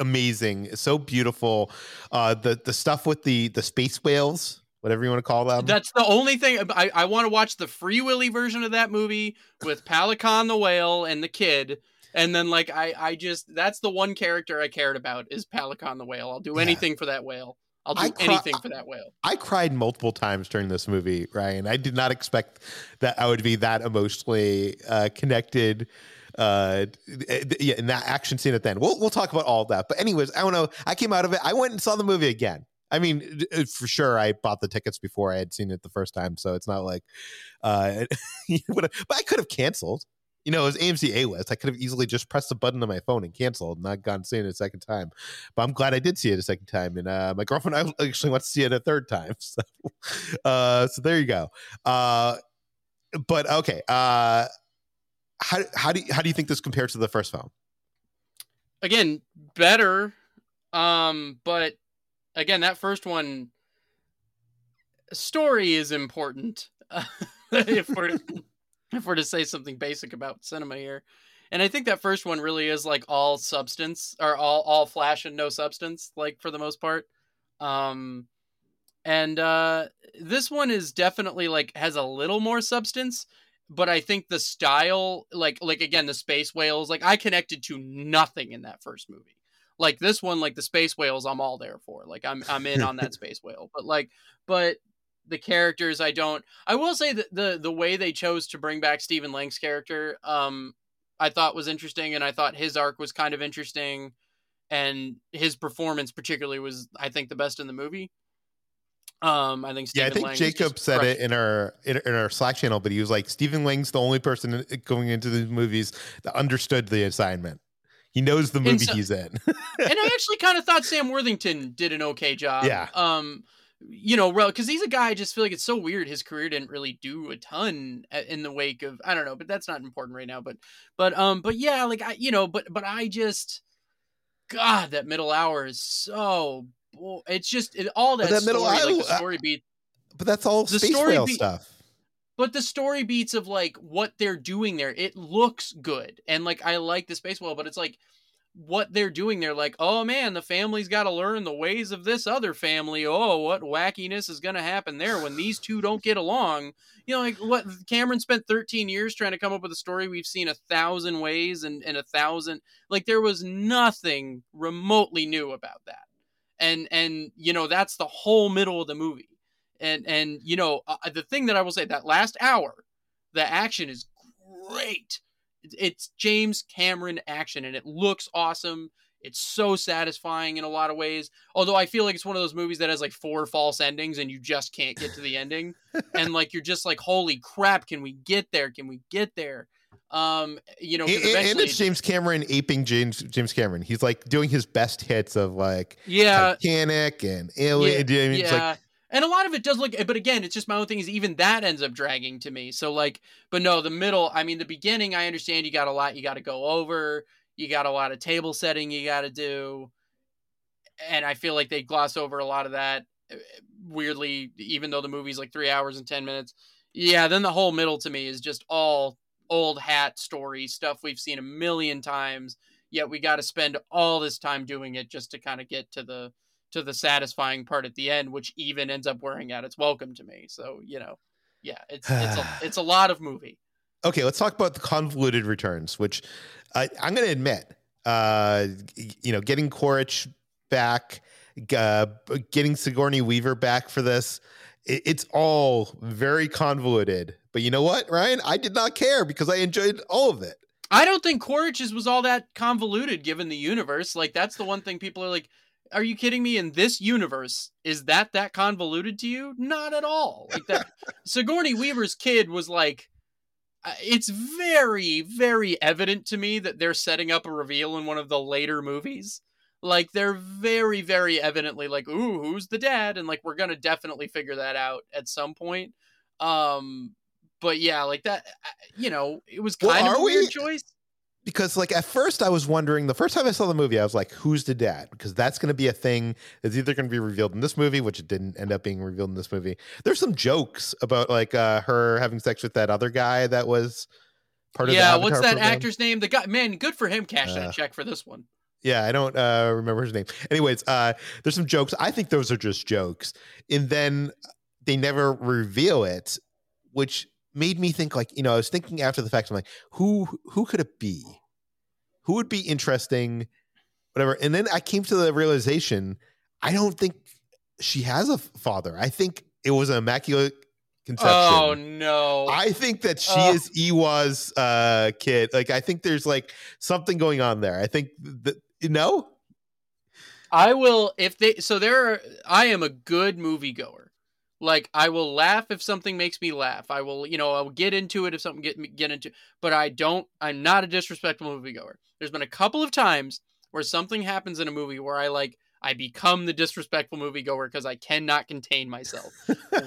Speaker 2: amazing, so beautiful. Uh, the the stuff with the the space whales, whatever you want to call them.
Speaker 3: That's the only thing. I, I want to watch the Free Willy version of that movie with Pelican the whale and the kid. And then, like, I, I just, that's the one character I cared about is Pelican the whale. I'll do
Speaker 2: Yeah.
Speaker 3: anything for that whale. I'll do
Speaker 2: cry-
Speaker 3: anything for that whale.
Speaker 2: I cried multiple times during this movie, Ryan. I did not expect that I would be that emotionally uh, connected. Uh, yeah, in that action scene at the end. We'll we'll talk about all that. But anyways, I don't know. I came out of it. I went and saw the movie again. I mean, uh, for sure, I bought the tickets before I had seen it the first time, so it's not like, uh, but I could have canceled. You know, it was AMC A list. I could have easily just pressed the button on my phone and canceled, and not gone to see it a second time. But I'm glad I did see it a second time, and uh, my girlfriend actually wants to see it a third time. So, uh, so there you go. Uh, but okay, uh, how how do you, how do you think this compares to the first film?
Speaker 3: Again, better. Um, but again, that first one, story is important. if we're if we're to say something basic about cinema here, and I think that first one really is like all substance or all all flash and no substance, like for the most part. Um, and uh, this one is definitely like has a little more substance, but I think the style, like like again the space whales, like I connected to nothing in that first movie. Like this one, like the space whales, I'm all there for. Like I'm I'm in on that space whale. But like, but the characters, I don't. I will say that the the way they chose to bring back Stephen Lang's character, um, I thought was interesting, and I thought his arc was kind of interesting, and his performance particularly was, I think, the best in the movie. Um, I think
Speaker 2: Yeah, I think
Speaker 3: Lang
Speaker 2: Jacob said it in our in, in our Slack channel, but he was like, Stephen Lang's the only person going into these movies that understood the assignment. He knows the movie
Speaker 3: so-
Speaker 2: he's in.
Speaker 3: and I actually kind of thought Sam Worthington did an okay job.
Speaker 2: Yeah.
Speaker 3: Um, you know, well, because he's a guy. I just feel like it's so weird. His career didn't really do a ton in the wake of I don't know, but that's not important right now. But but um, but yeah, like I you know, but but I just God, that middle hour is so. It's just it, all that, that middle story, like the story beat.
Speaker 2: But that's all the space story beat, stuff.
Speaker 3: But the story beats of like what they're doing there, it looks good, and like I like the space well, but it's like what they're doing they're like oh man the family's got to learn the ways of this other family. Oh what wackiness is going to happen there when these two don't get along. You know like what cameron spent 13 years trying to come up with a story we've seen a thousand ways and, and a thousand like there was nothing remotely new about that. And and you know that's the whole middle of the movie and and you know uh, the thing that i will say that last hour the action is great it's James Cameron action and it looks awesome. It's so satisfying in a lot of ways. Although I feel like it's one of those movies that has like four false endings and you just can't get to the ending. and like you're just like, holy crap, can we get there? Can we get there? Um, you know,
Speaker 2: and, and it's James Cameron aping James James Cameron. He's like doing his best hits of like
Speaker 3: yeah,
Speaker 2: Titanic and Alien. Yeah, I mean, yeah. Like,
Speaker 3: and a lot of it does look but again it's just my own thing is even that ends up dragging to me. So like but no the middle i mean the beginning i understand you got a lot you got to go over you got a lot of table setting you got to do. And i feel like they gloss over a lot of that eh, weirdly even though the movie's like three hours and 10 minutes. Yeah then the whole middle to me is just all old hat story stuff we've seen a million times yet we got to spend all this time doing it just to kind of get to the to the satisfying part at the end, which even ends up wearing out its welcome to me. So you know, yeah, it's it's a, it's a lot of movie.
Speaker 2: Okay, let's talk about the convoluted returns, which I, I'm going to admit, uh, you know, getting Quaritch back, uh, getting Sigourney Weaver back for this, it, it's all very convoluted. But you know what, Ryan? I did not care because I enjoyed all of it.
Speaker 3: I don't think Quaritch's was all that convoluted given the universe. Like that's the one thing people are like, are you kidding me? In this universe, is that that convoluted to you? Not at all. Like that, Sigourney Weaver's kid was like, uh, it's very, very evident to me that they're setting up a reveal in one of the later movies. Like they're very, very evidently like, ooh, who's the dad? And like we're gonna definitely figure that out at some point. Um, but yeah, like that, uh, you know, it was kind well, of a weird we? choice
Speaker 2: because like at first I was wondering the first time I saw the movie I was like who's the dad because that's going to be a thing that's either going to be revealed in this movie which it didn't end up being revealed in this movie. There's some jokes about like uh her having sex with that other guy that was part of the
Speaker 3: yeah. what's that program. actor's name? The guy, man, good for him cashing uh, a check for this one.
Speaker 2: Yeah, I don't uh, remember his name. Anyways, uh, there's some jokes. I think those are just jokes, and then they never reveal it, which made me think like you know I was thinking after the fact I'm like who who could it be who would be interesting whatever. And then I came to the realization I don't think she has a father. I think it was an immaculate conception.
Speaker 3: Oh no.
Speaker 2: I think that she is Eywa's uh kid. Like I think there's like something going on there. I think that you know
Speaker 3: I will if they so there are I am a good movie goer like I will laugh if something makes me laugh. I will, you know, I will get into it if something get get into. But I don't. I'm not a disrespectful moviegoer. There's been a couple of times where something happens in a movie where I like I become the disrespectful moviegoer because I cannot contain myself.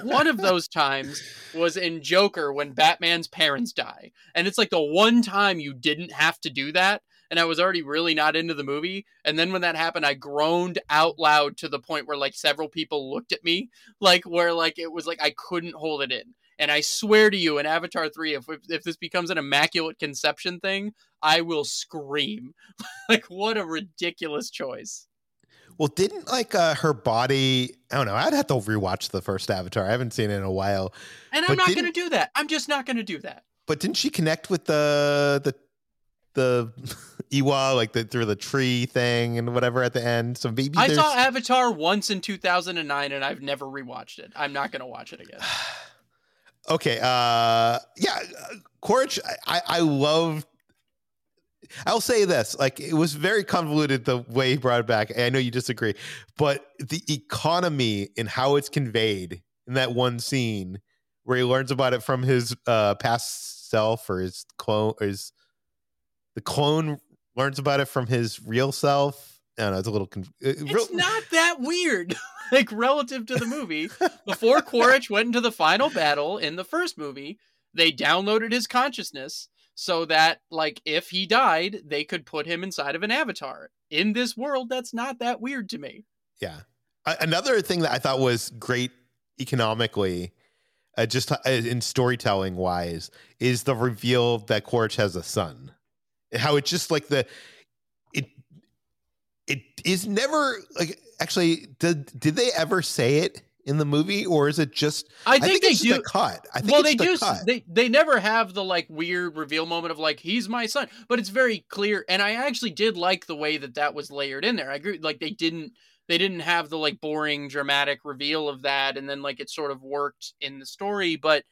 Speaker 3: one of those times was in Joker when Batman's parents die, and it's like the one time you didn't have to do that and I was already really not into the movie. And then when that happened, I groaned out loud to the point where like several people looked at me, like where like it was like I couldn't hold it in. And I swear to you, in Avatar three, if if this becomes an immaculate conception thing, I will scream. like what a ridiculous choice.
Speaker 2: Well, didn't like uh, her body? I don't know. I'd have to rewatch the first Avatar. I haven't seen it in a while.
Speaker 3: And I'm not going to do that. I'm just not going to do that.
Speaker 2: But didn't she connect with the the the Eywa like the through the tree thing and whatever at the end. So maybe
Speaker 3: I saw Avatar once in 2009 and I've never rewatched it. I'm not gonna watch it again.
Speaker 2: okay, uh, yeah, Quaritch. I I love. I'll say this: like it was very convoluted the way he brought it back. I know you disagree, but the economy and how it's conveyed in that one scene where he learns about it from his uh, past self or his clone or his the clone learns about it from his real self. I don't know. It's a little. Conf-
Speaker 3: it's not that weird. like relative to the movie. Before Quaritch went into the final battle in the first movie, they downloaded his consciousness so that like if he died, they could put him inside of an avatar. In this world, that's not that weird to me.
Speaker 2: Yeah. Another thing that I thought was great economically, uh, just uh, in storytelling wise, is the reveal that Quaritch has a son. How it's just like the it it is never like actually did did they ever say it in the movie, or is it just?
Speaker 3: I think, I think
Speaker 2: they
Speaker 3: do.
Speaker 2: cut. I think
Speaker 3: well, they do. They they never have the like weird reveal moment of like he's my son, but it's very clear. And I actually did like the way that that was layered in there. I agree. Like they didn't they didn't have the like boring dramatic reveal of that, and then like it sort of worked in the story, but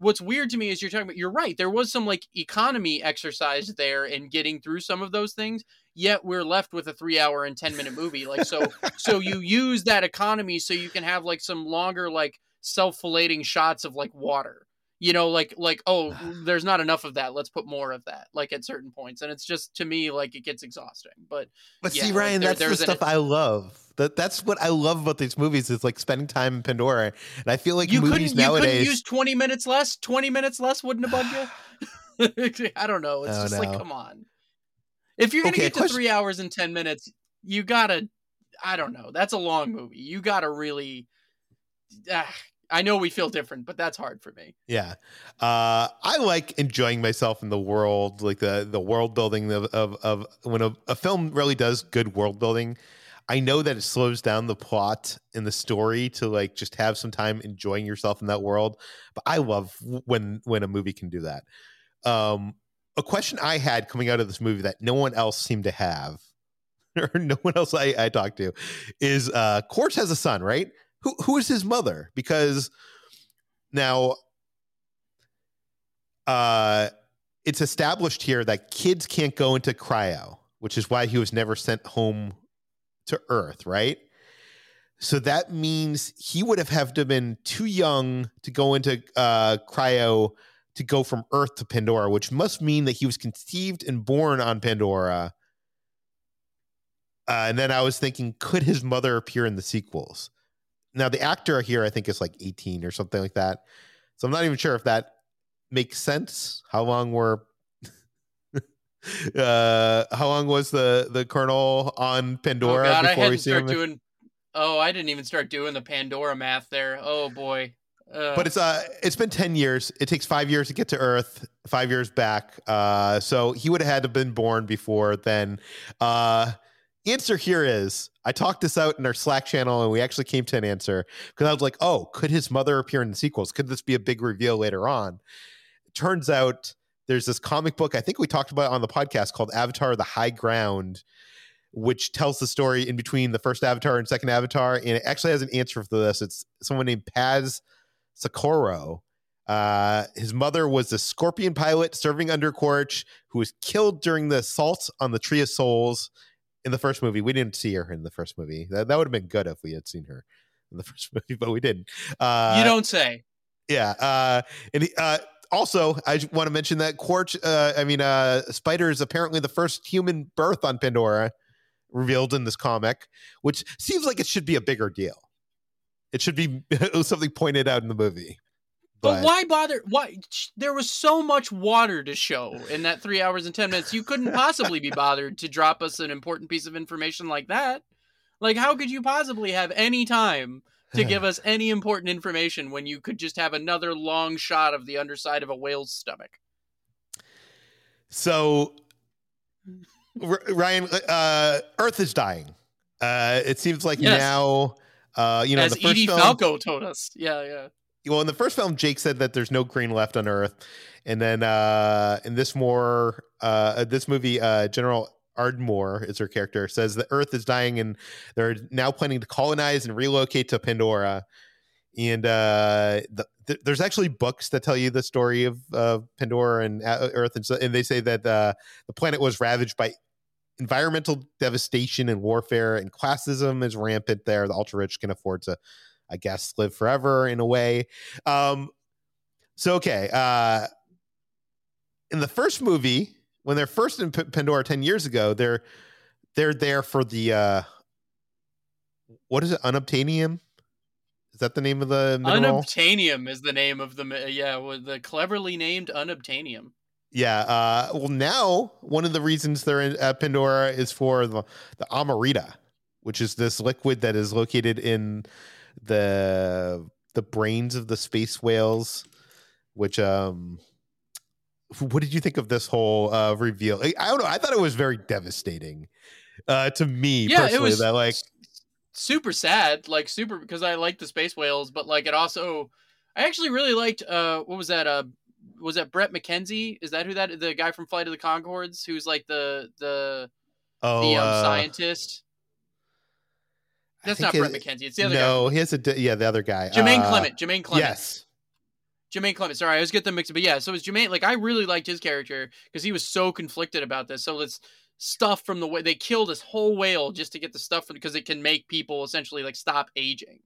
Speaker 3: what's weird to me is you're talking about you're right there was some like economy exercise there in getting through some of those things yet we're left with a three hour and 10 minute movie like so so you use that economy so you can have like some longer like self-filating shots of like water you know like like oh there's not enough of that let's put more of that like at certain points and it's just to me like it gets exhausting but
Speaker 2: but yeah, see ryan like, there, that's the stuff an, I love that that's what I love about these movies is like spending time in Pandora and I feel like
Speaker 3: you
Speaker 2: movies
Speaker 3: couldn't,
Speaker 2: nowadays
Speaker 3: you couldn't use 20 minutes less 20 minutes less wouldn't have bugged you I don't know it's oh, just no. like come on if you're gonna okay, get to question... three hours and ten minutes, you gotta. I don't know. That's a long movie. You gotta really. Uh, I know we feel different, but that's hard for me.
Speaker 2: Yeah, uh, I like enjoying myself in the world, like the the world building of of, of when a, a film really does good world building. I know that it slows down the plot and the story to like just have some time enjoying yourself in that world. But I love when when a movie can do that. Um, a question I had coming out of this movie that no one else seemed to have, or no one else I, I talked to, is uh has a son, right? Who who is his mother? Because now uh it's established here that kids can't go into cryo, which is why he was never sent home to Earth, right? So that means he would have have to have been too young to go into uh, cryo to go from Earth to Pandora, which must mean that he was conceived and born on Pandora. Uh, and then I was thinking, could his mother appear in the sequels? Now, the actor here, I think, is like 18 or something like that. So I'm not even sure if that makes sense. How long were. uh, how long was the the colonel on Pandora
Speaker 3: oh God, before we see him? Doing, oh, I didn't even start doing the Pandora math there. Oh boy
Speaker 2: but it's uh it's been 10 years it takes five years to get to earth five years back uh so he would have had to have been born before then uh answer here is i talked this out in our slack channel and we actually came to an answer because i was like oh could his mother appear in the sequels? Could this be a big reveal later on? Turns out there's this comic book i think we talked about on the podcast called avatar the high ground which tells the story in between the first avatar and second avatar and it actually has an answer for this. It's someone named paz Socorro. Uh, his mother was a scorpion pilot serving under Quaritch who was killed during the assault on the Tree of Souls in the first movie. We didn't see her in the first movie. That, that would have been good if we had seen her in the first movie, but we didn't. Uh,
Speaker 3: you don't say.
Speaker 2: Yeah. Uh, and uh, also, I want to mention that Quaritch, uh, I mean, uh, Spider is apparently the first human birth on Pandora revealed in this comic, which seems like it should be a bigger deal. It should be something pointed out in the movie.
Speaker 3: But, but, why bother? Why there was so much water to show in that three hours and ten minutes. You couldn't possibly be bothered to drop us an important piece of information like that. Like, how could you possibly have any time to give us any important information when you could just have another long shot of the underside of a whale's stomach?
Speaker 2: So, Ryan, uh, Earth is dying. Uh, it seems like yes. now uh, you know,
Speaker 3: as
Speaker 2: the first
Speaker 3: Edie
Speaker 2: film,
Speaker 3: Falco told us. Yeah, yeah.
Speaker 2: Well, in the first film, Jake said that there's no green left on Earth, and then uh, in this more uh, this movie, uh, General Ardmore is her character says the Earth is dying, and they're now planning to colonize and relocate to Pandora. And uh, the, th- there's actually books that tell you the story of uh, Pandora and uh, Earth, and so and they say that uh, the planet was ravaged by environmental devastation and warfare and classism is rampant there. The ultra rich can afford to, I guess, live forever in a way. Um, so okay, uh, in the first movie, when they're first in P- Pandora ten years ago, they're they're there for the uh, what is it? Unobtainium. Is that the name of the mineral?
Speaker 3: Unobtainium is the name of the yeah, the cleverly named unobtainium.
Speaker 2: Yeah. Uh, well, now one of the reasons they're in uh, Pandora is for the the Amrita, which is this liquid that is located in the the brains of the space whales. Which um, what did you think of this whole uh, reveal? I, I don't know. I thought it was very devastating uh, to me
Speaker 3: Yeah, it
Speaker 2: personally.
Speaker 3: was
Speaker 2: that like
Speaker 3: super sad, like super because I like the space whales, but like it also I actually really liked uh what was that uh was that Brett McKenzie? Is that who that the guy from Flight of the Conchords who's like the the
Speaker 2: oh
Speaker 3: the um,
Speaker 2: uh,
Speaker 3: scientist? That's not Brett
Speaker 2: it-
Speaker 3: McKenzie. It's the other guy.
Speaker 2: no, he has a yeah the other guy
Speaker 3: guy. Jermaine
Speaker 2: Uh,
Speaker 3: Clement. Jermaine Clement.
Speaker 2: Yes.
Speaker 3: Jermaine Clement. Sorry, I always get them mixed up. But yeah, so it's Jermaine. Like I really liked his character because he was so conflicted about this. So it's stuff from the way they kill this whole whale just to get the stuff because it can make people essentially like stop aging.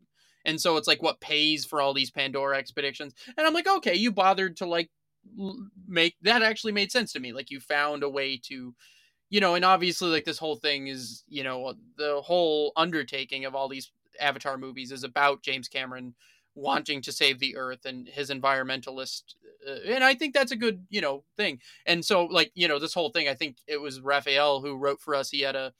Speaker 3: And so it's like what pays for all these Pandora expeditions. And I'm like, okay, you bothered to like make that actually made sense to me. Like you found a way to, you know, and obviously like this whole thing is, you know, the whole undertaking of all these Avatar movies is about James Cameron wanting to save the earth and his environmentalist uh, and i think that's a good you know thing. And so like you know this whole thing i think it was raphael who wrote for us he had a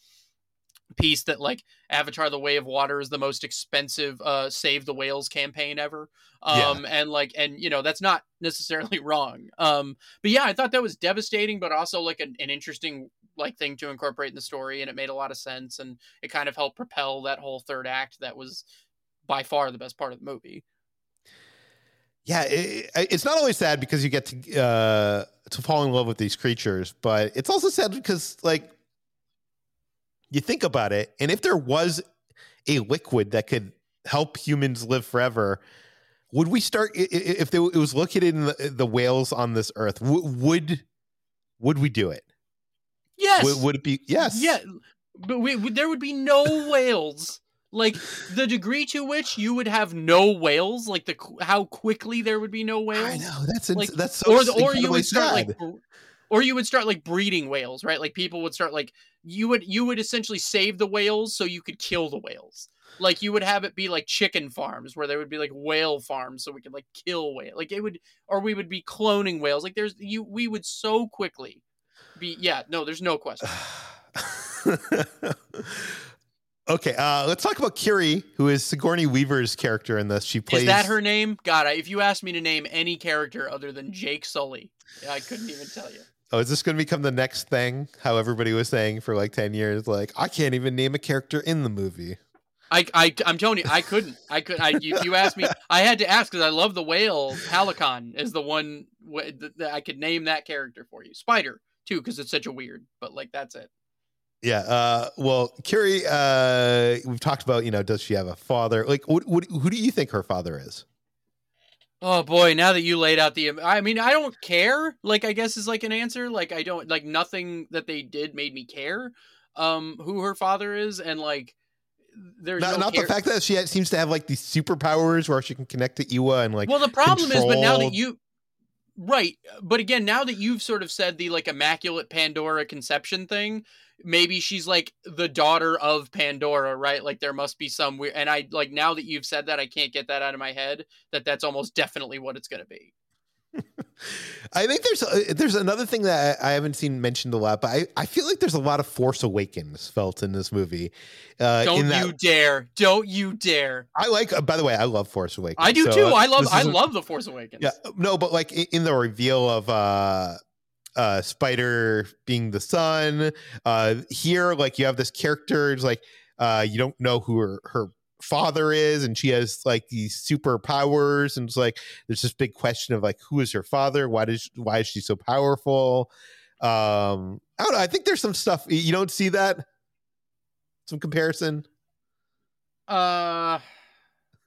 Speaker 3: piece that like avatar the way of water is the most expensive uh save the whales campaign ever.
Speaker 2: Yeah.
Speaker 3: um and like and you know that's not necessarily wrong. Um but yeah i thought that was devastating but also like an, an interesting like thing to incorporate in the story and it made a lot of sense and it kind of helped propel that whole third act that was by far the best part of the movie
Speaker 2: Yeah, it, it- it's not only sad because you get to uh, to fall in love with these creatures, but it's also sad because like you think about it, and if there was a liquid that could help humans live forever, would we start if it was located in the, the whales on this earth? Would would we do it?
Speaker 3: Yes
Speaker 2: Would, would it be yes?
Speaker 3: Yeah, but we, there would be no whales. Like the degree to which you would have no whales, like the how quickly there would be no whales.
Speaker 2: I know that's ins-
Speaker 3: Like,
Speaker 2: that's so
Speaker 3: or the, or you would start
Speaker 2: sad.
Speaker 3: like, or you would start like breeding whales, right? Like people would start like you would you would essentially save the whales so you could kill the whales. Like you would have it be like chicken farms where there would be like whale farms so we could like kill whale. Like it would, or we would be cloning whales. Like there's you we would so quickly be yeah no there's no question.
Speaker 2: okay, uh, let's talk about Kiri, who is Sigourney Weaver's character in this. She plays.
Speaker 3: Is that her name? God, I, if you asked me to name any character other than Jake Sully, I couldn't even tell you.
Speaker 2: Oh, is this going to become the next thing? How everybody was saying for like ten years, like I can't even name a character in the movie.
Speaker 3: I, I, I'm telling you, I couldn't. I could. I, if you asked me, I had to ask because I love the whale. Pelican is the one that that I could name that character for you. Spider too, because it's such a weird. But like that's it.
Speaker 2: Yeah. Uh, well, Kiri, uh, we've talked about. You know, does she have a father? Like, what, what, who do you think her father is?
Speaker 3: Oh boy, now that you laid out the I mean, I don't care. Like I guess is like an answer. Like I don't like nothing that they did made me care um who her father is and like there's
Speaker 2: Not,
Speaker 3: no
Speaker 2: not the fact that she ha- seems to have like these superpowers where she can connect to Eywa and like.
Speaker 3: well the problem is but now that you right uh, but again now that you've sort of said the like immaculate pandora conception thing maybe she's like the daughter of pandora right? Like there must be some weird and i like now that you've said that i can't get that out of my head that that's almost definitely what it's going to be
Speaker 2: I think there's uh, there's another thing that I haven't seen mentioned a lot, but I, I feel like there's a lot of Force Awakens felt in this movie. Uh,
Speaker 3: don't
Speaker 2: in that
Speaker 3: you dare don't you dare
Speaker 2: I like. Uh, by the way, I love Force Awakens.
Speaker 3: i do
Speaker 2: so,
Speaker 3: too
Speaker 2: uh,
Speaker 3: i love
Speaker 2: this
Speaker 3: i love the force awakens
Speaker 2: Yeah, no, but like in, the reveal of uh uh Spider being the son, uh here like you have this character it's like uh you don't know who her her father is and she has like these superpowers and it's like there's this big question of like who is her father? Why does why is she so powerful? Um i don't know i think there's some stuff you don't see that? Some comparison?
Speaker 3: Uh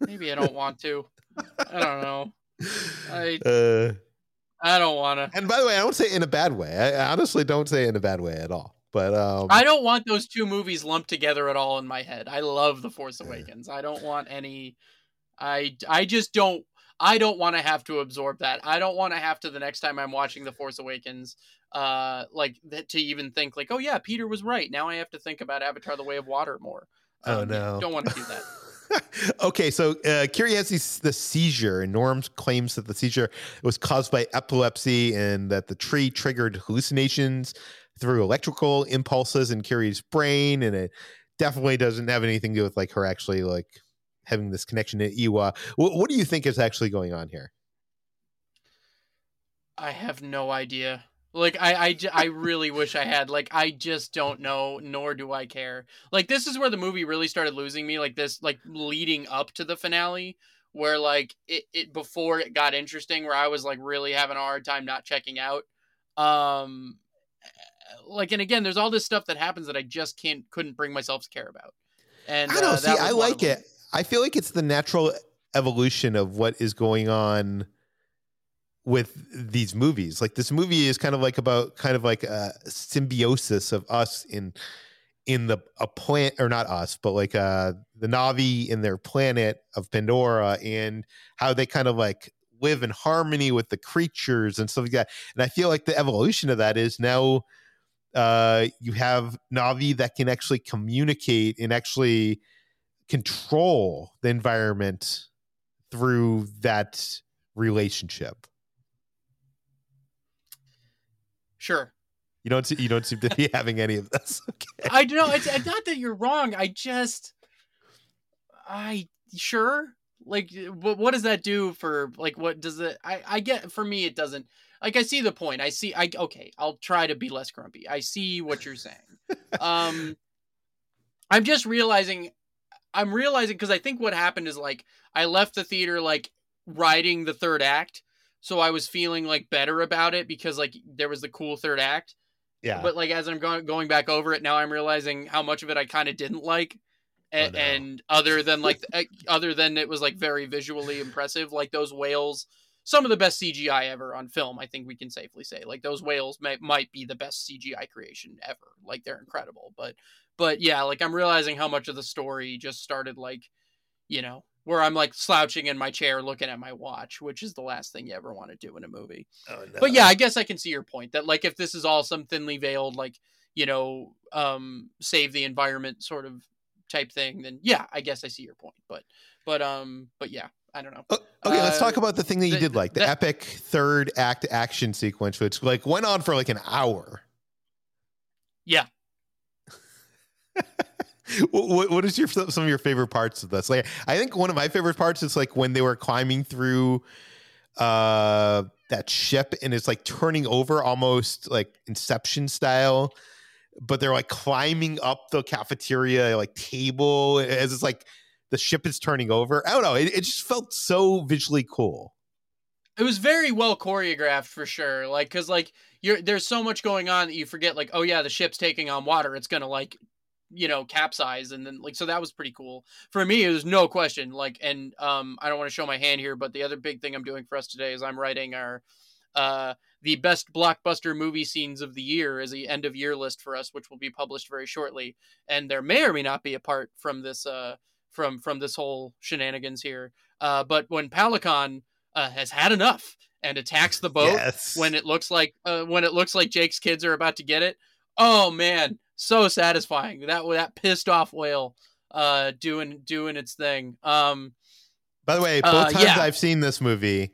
Speaker 3: maybe i don't want to. I don't know. I
Speaker 2: uh.
Speaker 3: I don't want to
Speaker 2: and by the way i don't say in a bad way. I honestly don't say in a bad way at all but um
Speaker 3: I don't want those two movies lumped together at all in my head. I love The Force Awakens. I don't want any I I just don't I don't want to have to absorb that. I don't want to have to the next time I'm watching The Force Awakens uh like that to even think like, "Oh yeah, Peter was right. Now I have to think about Avatar the Way of Water more."
Speaker 2: Oh,
Speaker 3: Um, yeah,
Speaker 2: no.
Speaker 3: don't want to do that.
Speaker 2: okay, so uh, Kiri has these, the seizure, and Norm claims that the seizure was caused by epilepsy and that the tree triggered hallucinations through electrical impulses in Kiri's brain, and it definitely doesn't have anything to do with like her actually like having this connection to Eywa. What, what do you think is actually going on here?
Speaker 3: I have no idea. Like I, I, I really wish I had. Like I just don't know, nor do I care. Like this is where the movie really started losing me. Like this, like leading up to the finale, where like it, it before it got interesting, where I was like really having a hard time not checking out. Um, like and again, there's all this stuff that happens that I just can't, couldn't bring myself to care about. And
Speaker 2: I don't
Speaker 3: uh,
Speaker 2: see. I like it. I feel like it's the natural evolution of what is going on with these movies. Like this movie is kind of like about kind of like a symbiosis of us in in the a plant or not us, but like uh the Navi in their planet of Pandora and how they kind of like live in harmony with the creatures and stuff like that. And I feel like the evolution of that is now uh you have Navi that can actually communicate and actually control the environment through that relationship.
Speaker 3: Sure.
Speaker 2: You don't see, you don't seem to be having any of this. Okay.
Speaker 3: I don't know. It's it's not that you're wrong. I just, I sure like what what does that do for like what does it? I I get for me it doesn't. Like I see the point. I see. I okay. I'll try to be less grumpy. I see what you're saying. um, I'm just realizing. I'm realizing because I think what happened is like I left the theater like writing the third act, so I was feeling like better about it because like there was the cool third act.
Speaker 2: Yeah.
Speaker 3: But like as I'm going going back over it now, I'm realizing how much of it I kind of didn't like, and,
Speaker 2: no.
Speaker 3: and other than like other than it was like very visually impressive, like those whales, some of the best CGI ever on film. I think we can safely say like those whales may, might be the best CGI creation ever. Like they're incredible, but but yeah, like I'm realizing how much of the story just started like, you know, where I'm like slouching in my chair looking at my watch, which is the last thing you ever want to do in a movie.
Speaker 2: Oh, no.
Speaker 3: But yeah, I guess I can see your point that like if this is all some thinly veiled like, you know, um save the environment sort of type thing, then yeah, I guess I see your point. But but um but yeah, I don't know.
Speaker 2: Okay, let's
Speaker 3: Uh,
Speaker 2: talk about the thing that you
Speaker 3: the-
Speaker 2: did like the
Speaker 3: that-
Speaker 2: epic third act action sequence, which like went on for like an hour.
Speaker 3: Yeah.
Speaker 2: what, what- what is your some of your favorite parts of this? Like, I think one of my favorite parts is like when they were climbing through uh that ship and it's like turning over almost like Inception style, but they're like climbing up the cafeteria like table as it's like the ship is turning over. I don't know. It, it just felt so visually cool.
Speaker 3: It was very well choreographed for sure. Like cuz like you're there's so much going on that you forget like oh yeah, the ship's taking on water. It's to like you know capsize and then like so that was pretty cool for me it was no question like and um i don't want to show my hand here but the other big thing i'm doing for us today is i'm writing our uh the best blockbuster movie scenes of the year as the end of year list for us which will be published very shortly and there may or may not be apart from this uh from from this whole shenanigans here uh but when Payakan uh, has had enough and attacks the boat
Speaker 2: Yes.
Speaker 3: when it looks like uh, when it looks like Jake's kids are about to get it. Oh man, so satisfying. That that pissed off whale uh doing doing its thing. Um
Speaker 2: By the way, both
Speaker 3: Uh,
Speaker 2: times
Speaker 3: yeah.
Speaker 2: I've seen this movie,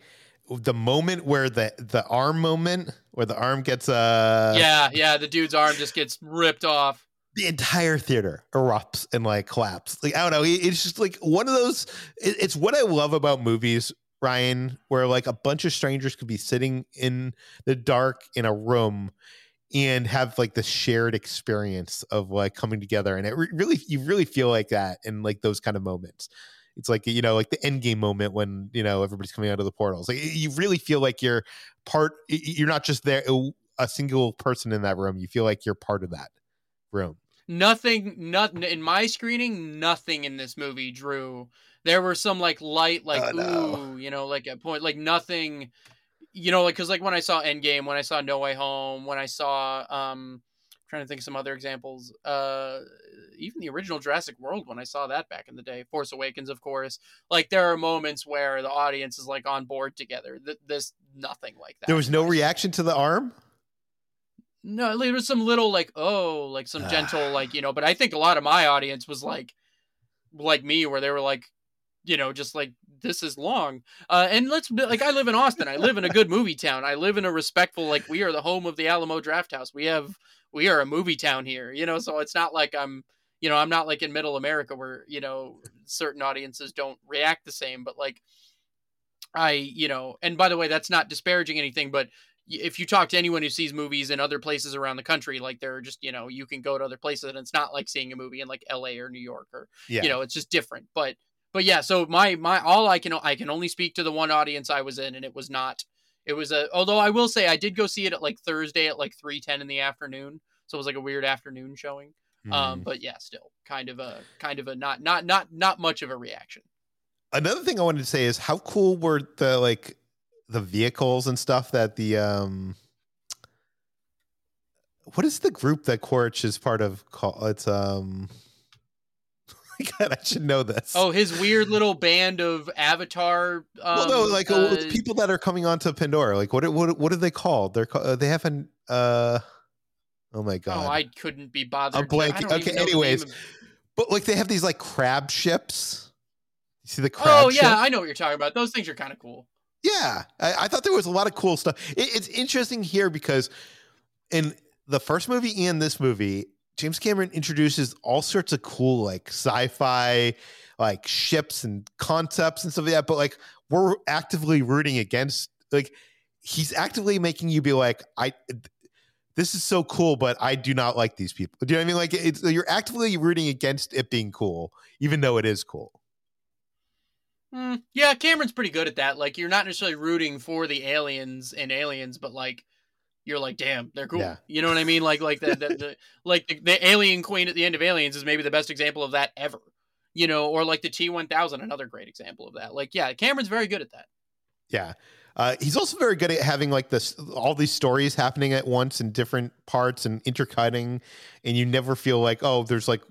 Speaker 2: the moment where the the arm moment where the arm gets uh
Speaker 3: yeah, yeah, the dude's arm just gets ripped off.
Speaker 2: The entire theater erupts and like collapses. Like I don't know, it's just like one of those. It's what I love about movies, Ryan, where like a bunch of strangers could be sitting in the dark in a room and have like the shared experience of like coming together, and it re- really you really feel like that in like those kind of moments. It's like you know, like the Endgame moment when you know everybody's coming out of the portals. Like you really feel like you're part. You're not just there a single person in that room. You feel like you're part of that room.
Speaker 3: Nothing nothing in my screening, nothing in this movie drew. There were some like light like
Speaker 2: Oh, no.
Speaker 3: ooh, you know, like a point like nothing you know, like cuz like when I saw Endgame, when I saw No Way Home, when I saw um trying to think of some other examples. Uh even the original Jurassic World when I saw that back in the day, Force Awakens of course. Like there are moments where the audience is like on board together. Th- This nothing like that.
Speaker 2: There was no reaction to the arm.
Speaker 3: No, there was some little like oh, like some gentle like you know, but I think a lot of my audience was like like me where they were like you know just like this is long. Uh and let's like i live in austin. I live in a good movie town. I live in a respectful like we are the home of the Alamo Drafthouse. We have we are a movie town here you know so it's not like i'm you know i'm not like in middle america where you know certain audiences don't react the same but like i you know and by the way that's not disparaging anything but if you talk to anyone who sees movies in other places around the country, like they're just, you know, you can go to other places and it's not like seeing a movie in like LA or New York or,
Speaker 2: Yeah.
Speaker 3: you know, it's just different. But, but yeah, so my, my, all I can, I can only speak to the one audience I was in and it was not, it was a, although I will say I did go see it at like Thursday at like 3 10 in the afternoon. So it was like a weird afternoon showing. Um,
Speaker 2: Hmm.
Speaker 3: but yeah, still kind of a, kind of a not, not, not, not much of a reaction.
Speaker 2: Another thing I wanted to say is how cool were the like the vehicles and stuff that the um what is the group that Quaritch is part of called it's um God, I should know this.
Speaker 3: Oh, his weird little band of Avatar. Um,
Speaker 2: well, no, like uh,
Speaker 3: uh,
Speaker 2: people that are coming onto Pandora. Like, what what what are they called? They're called, uh, they have an uh. Oh my god!
Speaker 3: Oh, I couldn't be bothered.
Speaker 2: I'm blanking. Okay,
Speaker 3: even know the
Speaker 2: anyways,
Speaker 3: of-
Speaker 2: But like, they have these like crab ships. You see the crab?
Speaker 3: Oh yeah,
Speaker 2: ship?
Speaker 3: I know what you're talking about. Those things are kind of cool.
Speaker 2: Yeah, I, I thought there was a lot of cool stuff. It, it's interesting here because in the first movie and this movie, James Cameron introduces all sorts of cool like sci-fi, like ships and concepts and stuff like that. But like we're actively rooting against like he's actively making you be like I. This is so cool, but I do not like these people. Do you know what I mean? Like it's you're actively rooting against it being cool, even though it is cool.
Speaker 3: Hmm, yeah, Cameron's pretty good at that. Like, you're not necessarily rooting for the aliens and aliens, but like, you're like, damn, they're cool.
Speaker 2: Yeah.
Speaker 3: You know what I mean? Like, like the, the, the like the, the alien queen at the end of Aliens is maybe the best example of that ever. You know, or like the T1000, another great example of that. Like, yeah, Cameron's very good at that.
Speaker 2: Yeah. Uh, he's also very good at having like this all these stories happening at once in different parts and intercutting, and you never feel like oh, there's like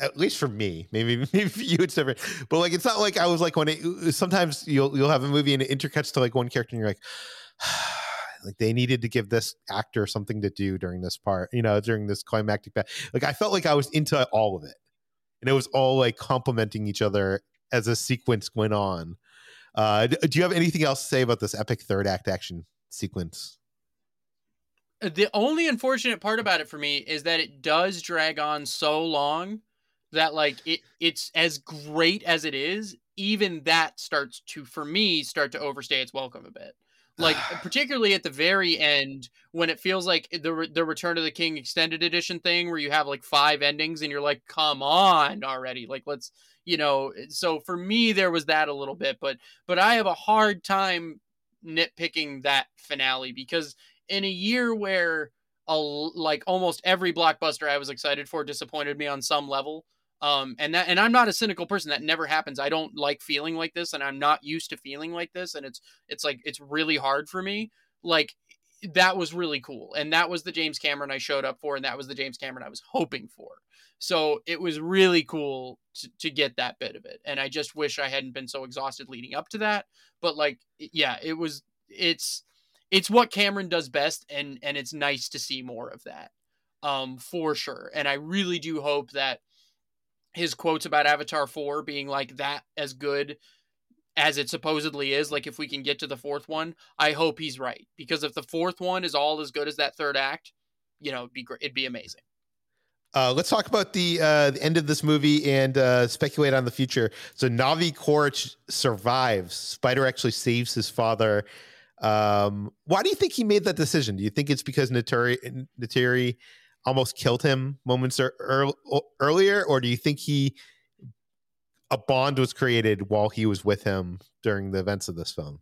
Speaker 2: at least for me, maybe maybe for you it's different, but like it's not like I was like when it sometimes you'll you'll have a movie and it intercuts to like one character and you're like. Like they needed to give this actor something to do during this part, you know, during this climactic. Ba- like I felt like I was into all of it, and it was all like complementing each other as a sequence went on. Uh, do you have anything else to say about this epic third act action sequence?
Speaker 3: Uh, The only unfortunate part about it for me is that it does drag on so long that like it it's as great as it is, even that starts to for me start to overstay its welcome a bit. Like particularly at the very end when it feels like the Re- the Return of the King extended edition thing where you have like five endings and you're like come on already like let's you know so for me there was that a little bit but but I have a hard time nitpicking that finale because in a year where a, like almost every blockbuster I was excited for disappointed me on some level. Um, and that, and I'm not a cynical person. That never happens. I don't like feeling like this, and I'm not used to feeling like this. And it's, it's like it's really hard for me. Like that was really cool, and that was the James Cameron I showed up for, and that was the James Cameron I was hoping for. So it was really cool to, to get that bit of it, and I just wish I hadn't been so exhausted leading up to that. But like, yeah, it was. It's it's what Cameron does best and and it's nice to see more of that. Um for sure. And I really do hope that his quotes about Avatar 4 being like that as good as it supposedly is, like if we can get to the fourth one, I hope he's right because if the fourth one is all as good as that third act, you know, it'd be great. It'd be amazing.
Speaker 2: Uh, let's talk about the uh, the end of this movie and uh, speculate on the future. So Navi Quaritch survives. Spider actually saves his father. Um, why do you think he made that decision? Do you think it's because Neytiri Neytiri almost killed him moments er- ear- earlier, or do you think he a bond was created while he was with him during the events of this film?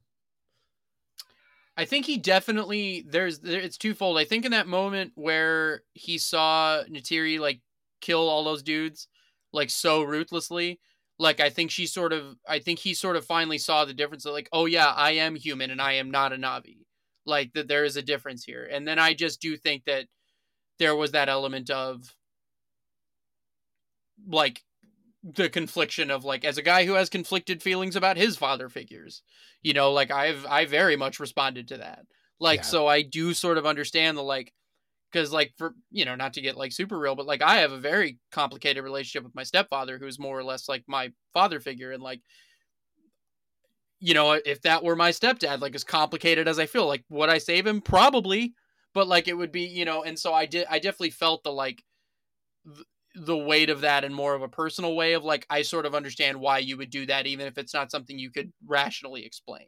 Speaker 3: I think he definitely there's there, it's twofold. I think in that moment where he saw Neytiri like kill all those dudes like so ruthlessly, like I think she sort of I think he sort of finally saw the difference of like, oh yeah, I am human and I am not a Navi. Like that there is a difference here. And then I just do think that there was that element of like the confliction of like as a guy who has conflicted feelings about his father figures you know like i've i very much responded to that. Like
Speaker 2: Yeah.
Speaker 3: so i do sort of understand the like because like for you know not to get like super real but like i have a very complicated relationship with my stepfather who's more or less like my father figure and like you know if that were my stepdad like as complicated as i feel like would i save him? Probably but like it would be you know and so i did i definitely felt the like th- the weight of that in more of a personal way of like i sort of understand why you would do that even if it's not something you could rationally explain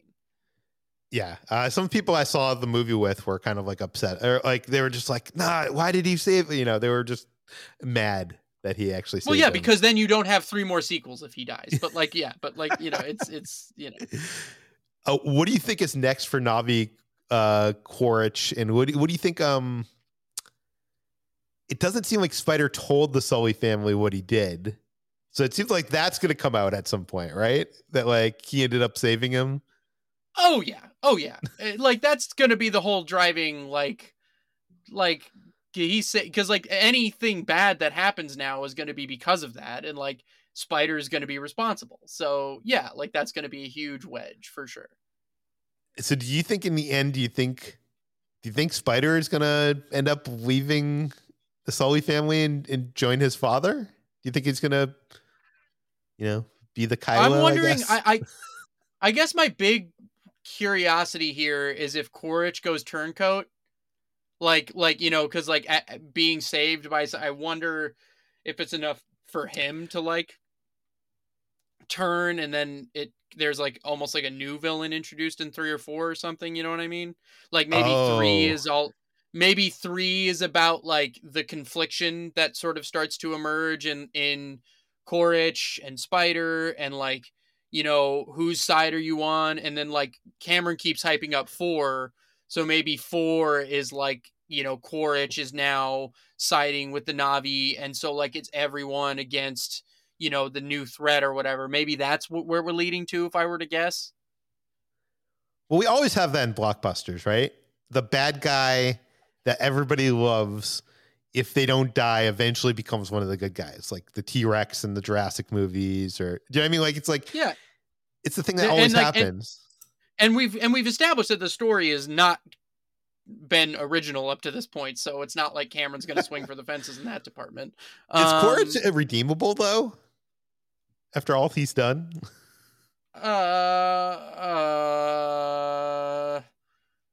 Speaker 2: Yeah, uh, some people I saw the movie with were kind of like upset, or like they were just like, "Nah, why did he save?" You know, they were just mad that he actually. Saved
Speaker 3: well yeah
Speaker 2: them.
Speaker 3: because then you don't have three more sequels if he dies but like yeah but like you know it's it's you know
Speaker 2: Uh, what do you think is next for Navi uh, Quaritch, and what do, what do you think? Um, it doesn't seem like Spider told the Sully family what he did, so it seems like that's going to come out at some point, right? That like he ended up saving him.
Speaker 3: Oh yeah. Oh yeah. Uh, like that's gonna be the whole driving like like he said because like anything bad that happens now is gonna be because of that and like Spider is gonna be responsible. So yeah, like that's gonna be a huge wedge for sure.
Speaker 2: So, do you think in the end, do you think, do you think Spider is going to end up leaving the Sully family and, and join his father? Do you think he's going to, you know, be the Kylo?
Speaker 3: I'm wondering.
Speaker 2: guess?
Speaker 3: I, I I guess my big curiosity here is if Quaritch goes turncoat, like like you know, because like a- being saved by. I wonder if it's enough for him to like turn and then it there's like almost like a new villain introduced in three or four or something you know what i mean? Like maybe three
Speaker 2: oh.
Speaker 3: is all maybe three is about like the confliction that sort of starts to emerge in in Quaritch and Spider and like you know whose side are you on? And then like Cameron keeps hyping up four. So maybe four is like you know Quaritch is now siding with the Na'vi. And so like it's everyone against you know the new threat or whatever maybe that's what where we're leading to if I were to guess
Speaker 2: well, we always have that in blockbusters, right? The bad guy that everybody loves, if they don't die, eventually becomes one of the good guys, like the T Rex in the Jurassic movies, or do you know what I mean? Like it's like
Speaker 3: yeah
Speaker 2: it's the thing that
Speaker 3: And,
Speaker 2: always
Speaker 3: like,
Speaker 2: happens.
Speaker 3: and we've and we've established that the story has not been original up to this point so it's not like Cameron's going to swing for the fences in that department
Speaker 2: Is
Speaker 3: Um,
Speaker 2: Quaritch redeemable though? After all he's done,
Speaker 3: uh uh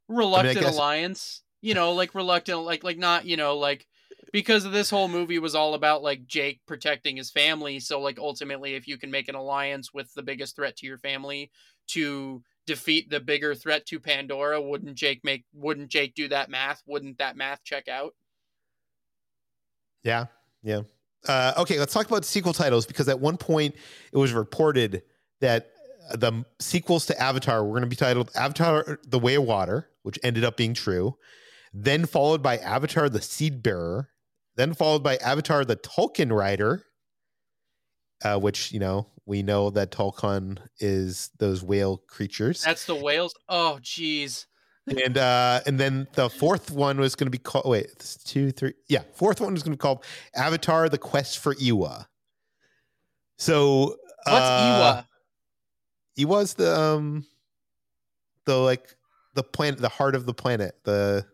Speaker 3: reluctant
Speaker 2: guess-
Speaker 3: alliance you know like reluctant like like not you know like because this whole movie was all about like Jake protecting his family. So like ultimately if you can make an alliance with the biggest threat to your family to defeat the bigger threat to Pandora wouldn't Jake make wouldn't Jake do that math? Wouldn't that math check out?
Speaker 2: Yeah, yeah. Uh, okay, let's talk about sequel titles because at one point it was reported that the sequels to Avatar were going to be titled Avatar: The Way of Water, which ended up being true. Then followed by Avatar: The Seed Bearer. Then followed by Avatar: The Tulkun Rider, uh, which you know we know that Tulkun is those whale creatures.
Speaker 3: that's the whales oh jeez
Speaker 2: and uh and then the fourth one was going to be called wait it's two three yeah fourth one was going to be called avatar the quest for Eywa so
Speaker 3: what's
Speaker 2: uh,
Speaker 3: Eywa
Speaker 2: Eywa's the um the like the planet the heart of the planet the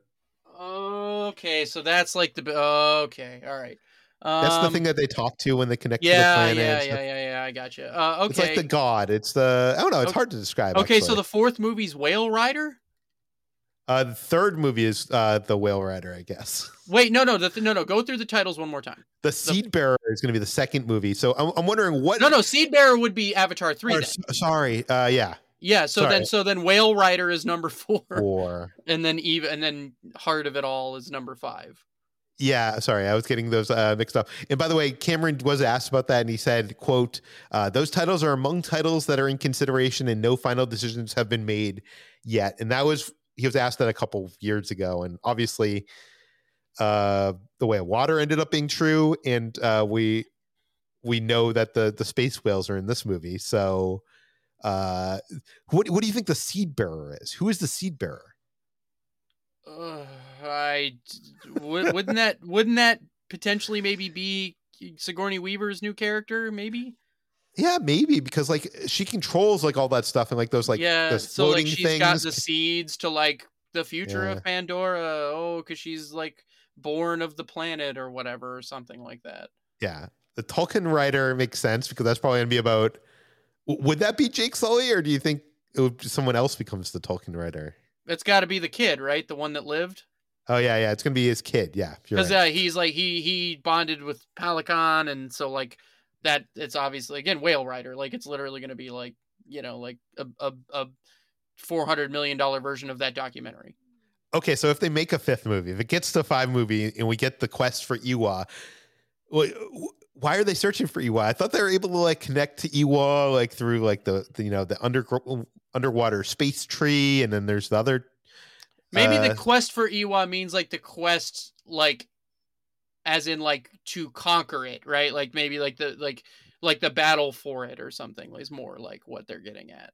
Speaker 3: Okay, so that's like the okay, all right. Um,
Speaker 2: that's the thing that they talk to when they connect to the planet
Speaker 3: yeah, yeah, yeah, yeah. I got you. Uh, okay,
Speaker 2: it's like the god it's the i don't know it's
Speaker 3: Okay.
Speaker 2: hard to describe
Speaker 3: okay. So the fourth movie's Whale Rider.
Speaker 2: Uh the third movie is uh the whale rider i guess
Speaker 3: Wait, no, no, the th- no, no. Go through the titles one more time.
Speaker 2: the seed bearer is going to be the second movie so i'm, I'm wondering what
Speaker 3: No, no. Seed Bearer would be Avatar three.
Speaker 2: or, sorry uh yeah
Speaker 3: Yeah. So
Speaker 2: sorry.
Speaker 3: then, so then Whale Rider is number four,
Speaker 2: or
Speaker 3: and then Eve, and then Heart of It All is number five.
Speaker 2: yeah sorry i was getting those uh, mixed up and by the way cameron was asked about that and he said quote uh, those titles are among titles that are in consideration and no final decisions have been made yet and that was he was asked that a couple of years ago and obviously uh the way of water ended up being true and uh we we know that the the space whales are in this movie so uh what what do you think the seed bearer is who is the seed bearer
Speaker 3: Uh, I w- wouldn't that wouldn't that potentially maybe be Sigourney Weaver's new character? Maybe.
Speaker 2: Yeah, maybe because like she controls like all that stuff and like those like
Speaker 3: yeah,
Speaker 2: those
Speaker 3: so like she's got the seeds to like the future
Speaker 2: Yeah.
Speaker 3: of Pandora. Oh, because she's like born of the planet or whatever or something like that.
Speaker 2: Yeah, the Tulkun writer makes sense because that's probably gonna be about. Would that be Jake Sully, or do you think it would someone else becomes the Tulkun writer?
Speaker 3: It's got to be the kid, right? The one that lived.
Speaker 2: Oh yeah, yeah. It's gonna be his kid. Yeah,
Speaker 3: because right. uh, he's like he he bonded with Payakan, and so like that. It's obviously again whale rider. Like it's literally gonna be like you know like a a, a four hundred million dollar version of that documentary.
Speaker 2: Okay, so if they make a fifth movie, if it gets to five movie, and we get the quest for Eywa, why are they searching for Eywa? I thought they were able to like connect to Eywa like through like the, the you know the under underwater space tree, and then there's the other.
Speaker 3: Maybe uh, the quest for Eywa means like the quest like, as in like to conquer it, right? Like maybe like the like like the battle for it or something is more like what they're getting at.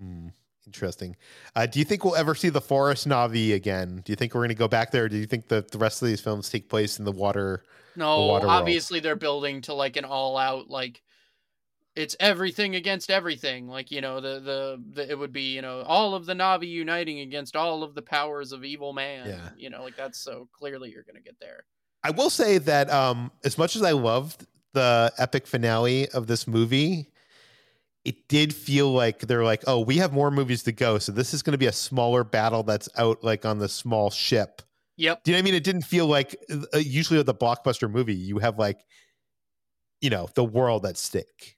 Speaker 2: Hmm. Interesting. Uh, do you think we'll ever see the forest Na'vi again? Do you think we're going to go back there? do you think that the rest of these films take place in the water?
Speaker 3: No,
Speaker 2: the water
Speaker 3: obviously
Speaker 2: world?
Speaker 3: they're building to like an all-out like it's everything against everything. Like you know the, the the it would be you know all of the Na'vi uniting against all of the powers of evil man.
Speaker 2: Yeah.
Speaker 3: You know like that's so clearly you're going to get there.
Speaker 2: I will say that um as much as I loved the epic finale of this movie, it did feel like they're like, oh, we have more movies to go, so this is going to be a smaller battle that's out like on the small ship.
Speaker 3: Yep.
Speaker 2: Do you know what I mean? It didn't feel like uh, usually with the blockbuster movie, you have like, you know, the world at stake.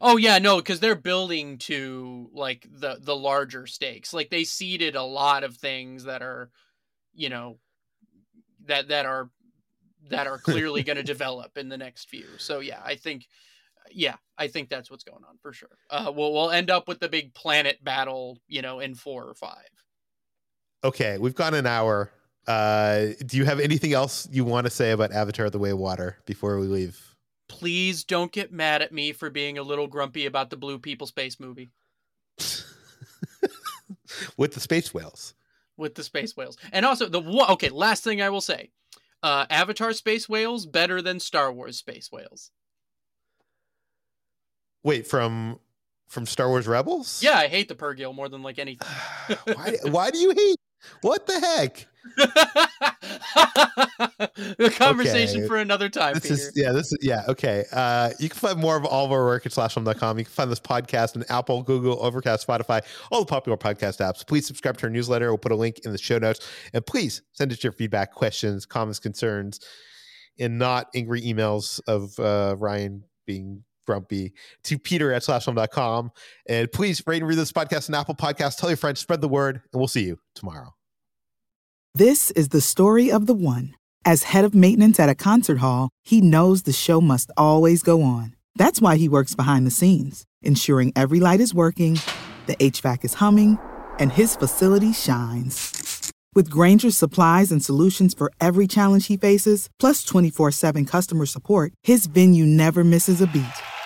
Speaker 3: Oh yeah, no, because they're building to like the the larger stakes. Like they seeded a lot of things that are, you know, that that are that are clearly going to develop in the next few. So yeah, I think yeah, I think that's what's going on for sure. Uh, we'll we'll end up with the big planet battle, you know, in four or five.
Speaker 2: Okay, we've got an hour. Uh, do you have anything else you want to say about Avatar: The Way of Water before we leave?
Speaker 3: Please don't get mad at me for being a little grumpy about the Blue People Space movie.
Speaker 2: With the space whales.
Speaker 3: With the space whales, and also the one. Okay, last thing I will say: uh, Avatar space whales better than Star Wars space whales.
Speaker 2: Wait, from from Star Wars Rebels?
Speaker 3: Yeah, I hate the Purrgil more than like anything.
Speaker 2: why, why do you hate? What the heck?
Speaker 3: the conversation okay. for another time.
Speaker 2: This
Speaker 3: Peter.
Speaker 2: is yeah, this is yeah, okay. Uh you can find more of all of our work at slashfilm.com. You can find this podcast on Apple, Google, Overcast, Spotify, all the popular podcast apps. Please subscribe to our newsletter. We'll put a link in the show notes. And please send us your feedback, questions, comments, concerns, and not angry emails of uh Ryan being grumpy to peter at slashfilm.com. And please rate and read this podcast on Apple Podcasts. Tell your friends, spread the word, and we'll see you tomorrow.
Speaker 5: This is the story of the one. As head of maintenance at a concert hall, he knows the show must always go on. That's why he works behind the scenes, ensuring every light is working, the HVAC is humming, and his facility shines. With Grainger's supplies and solutions for every challenge he faces, plus 24 7 customer support, his venue never misses a beat.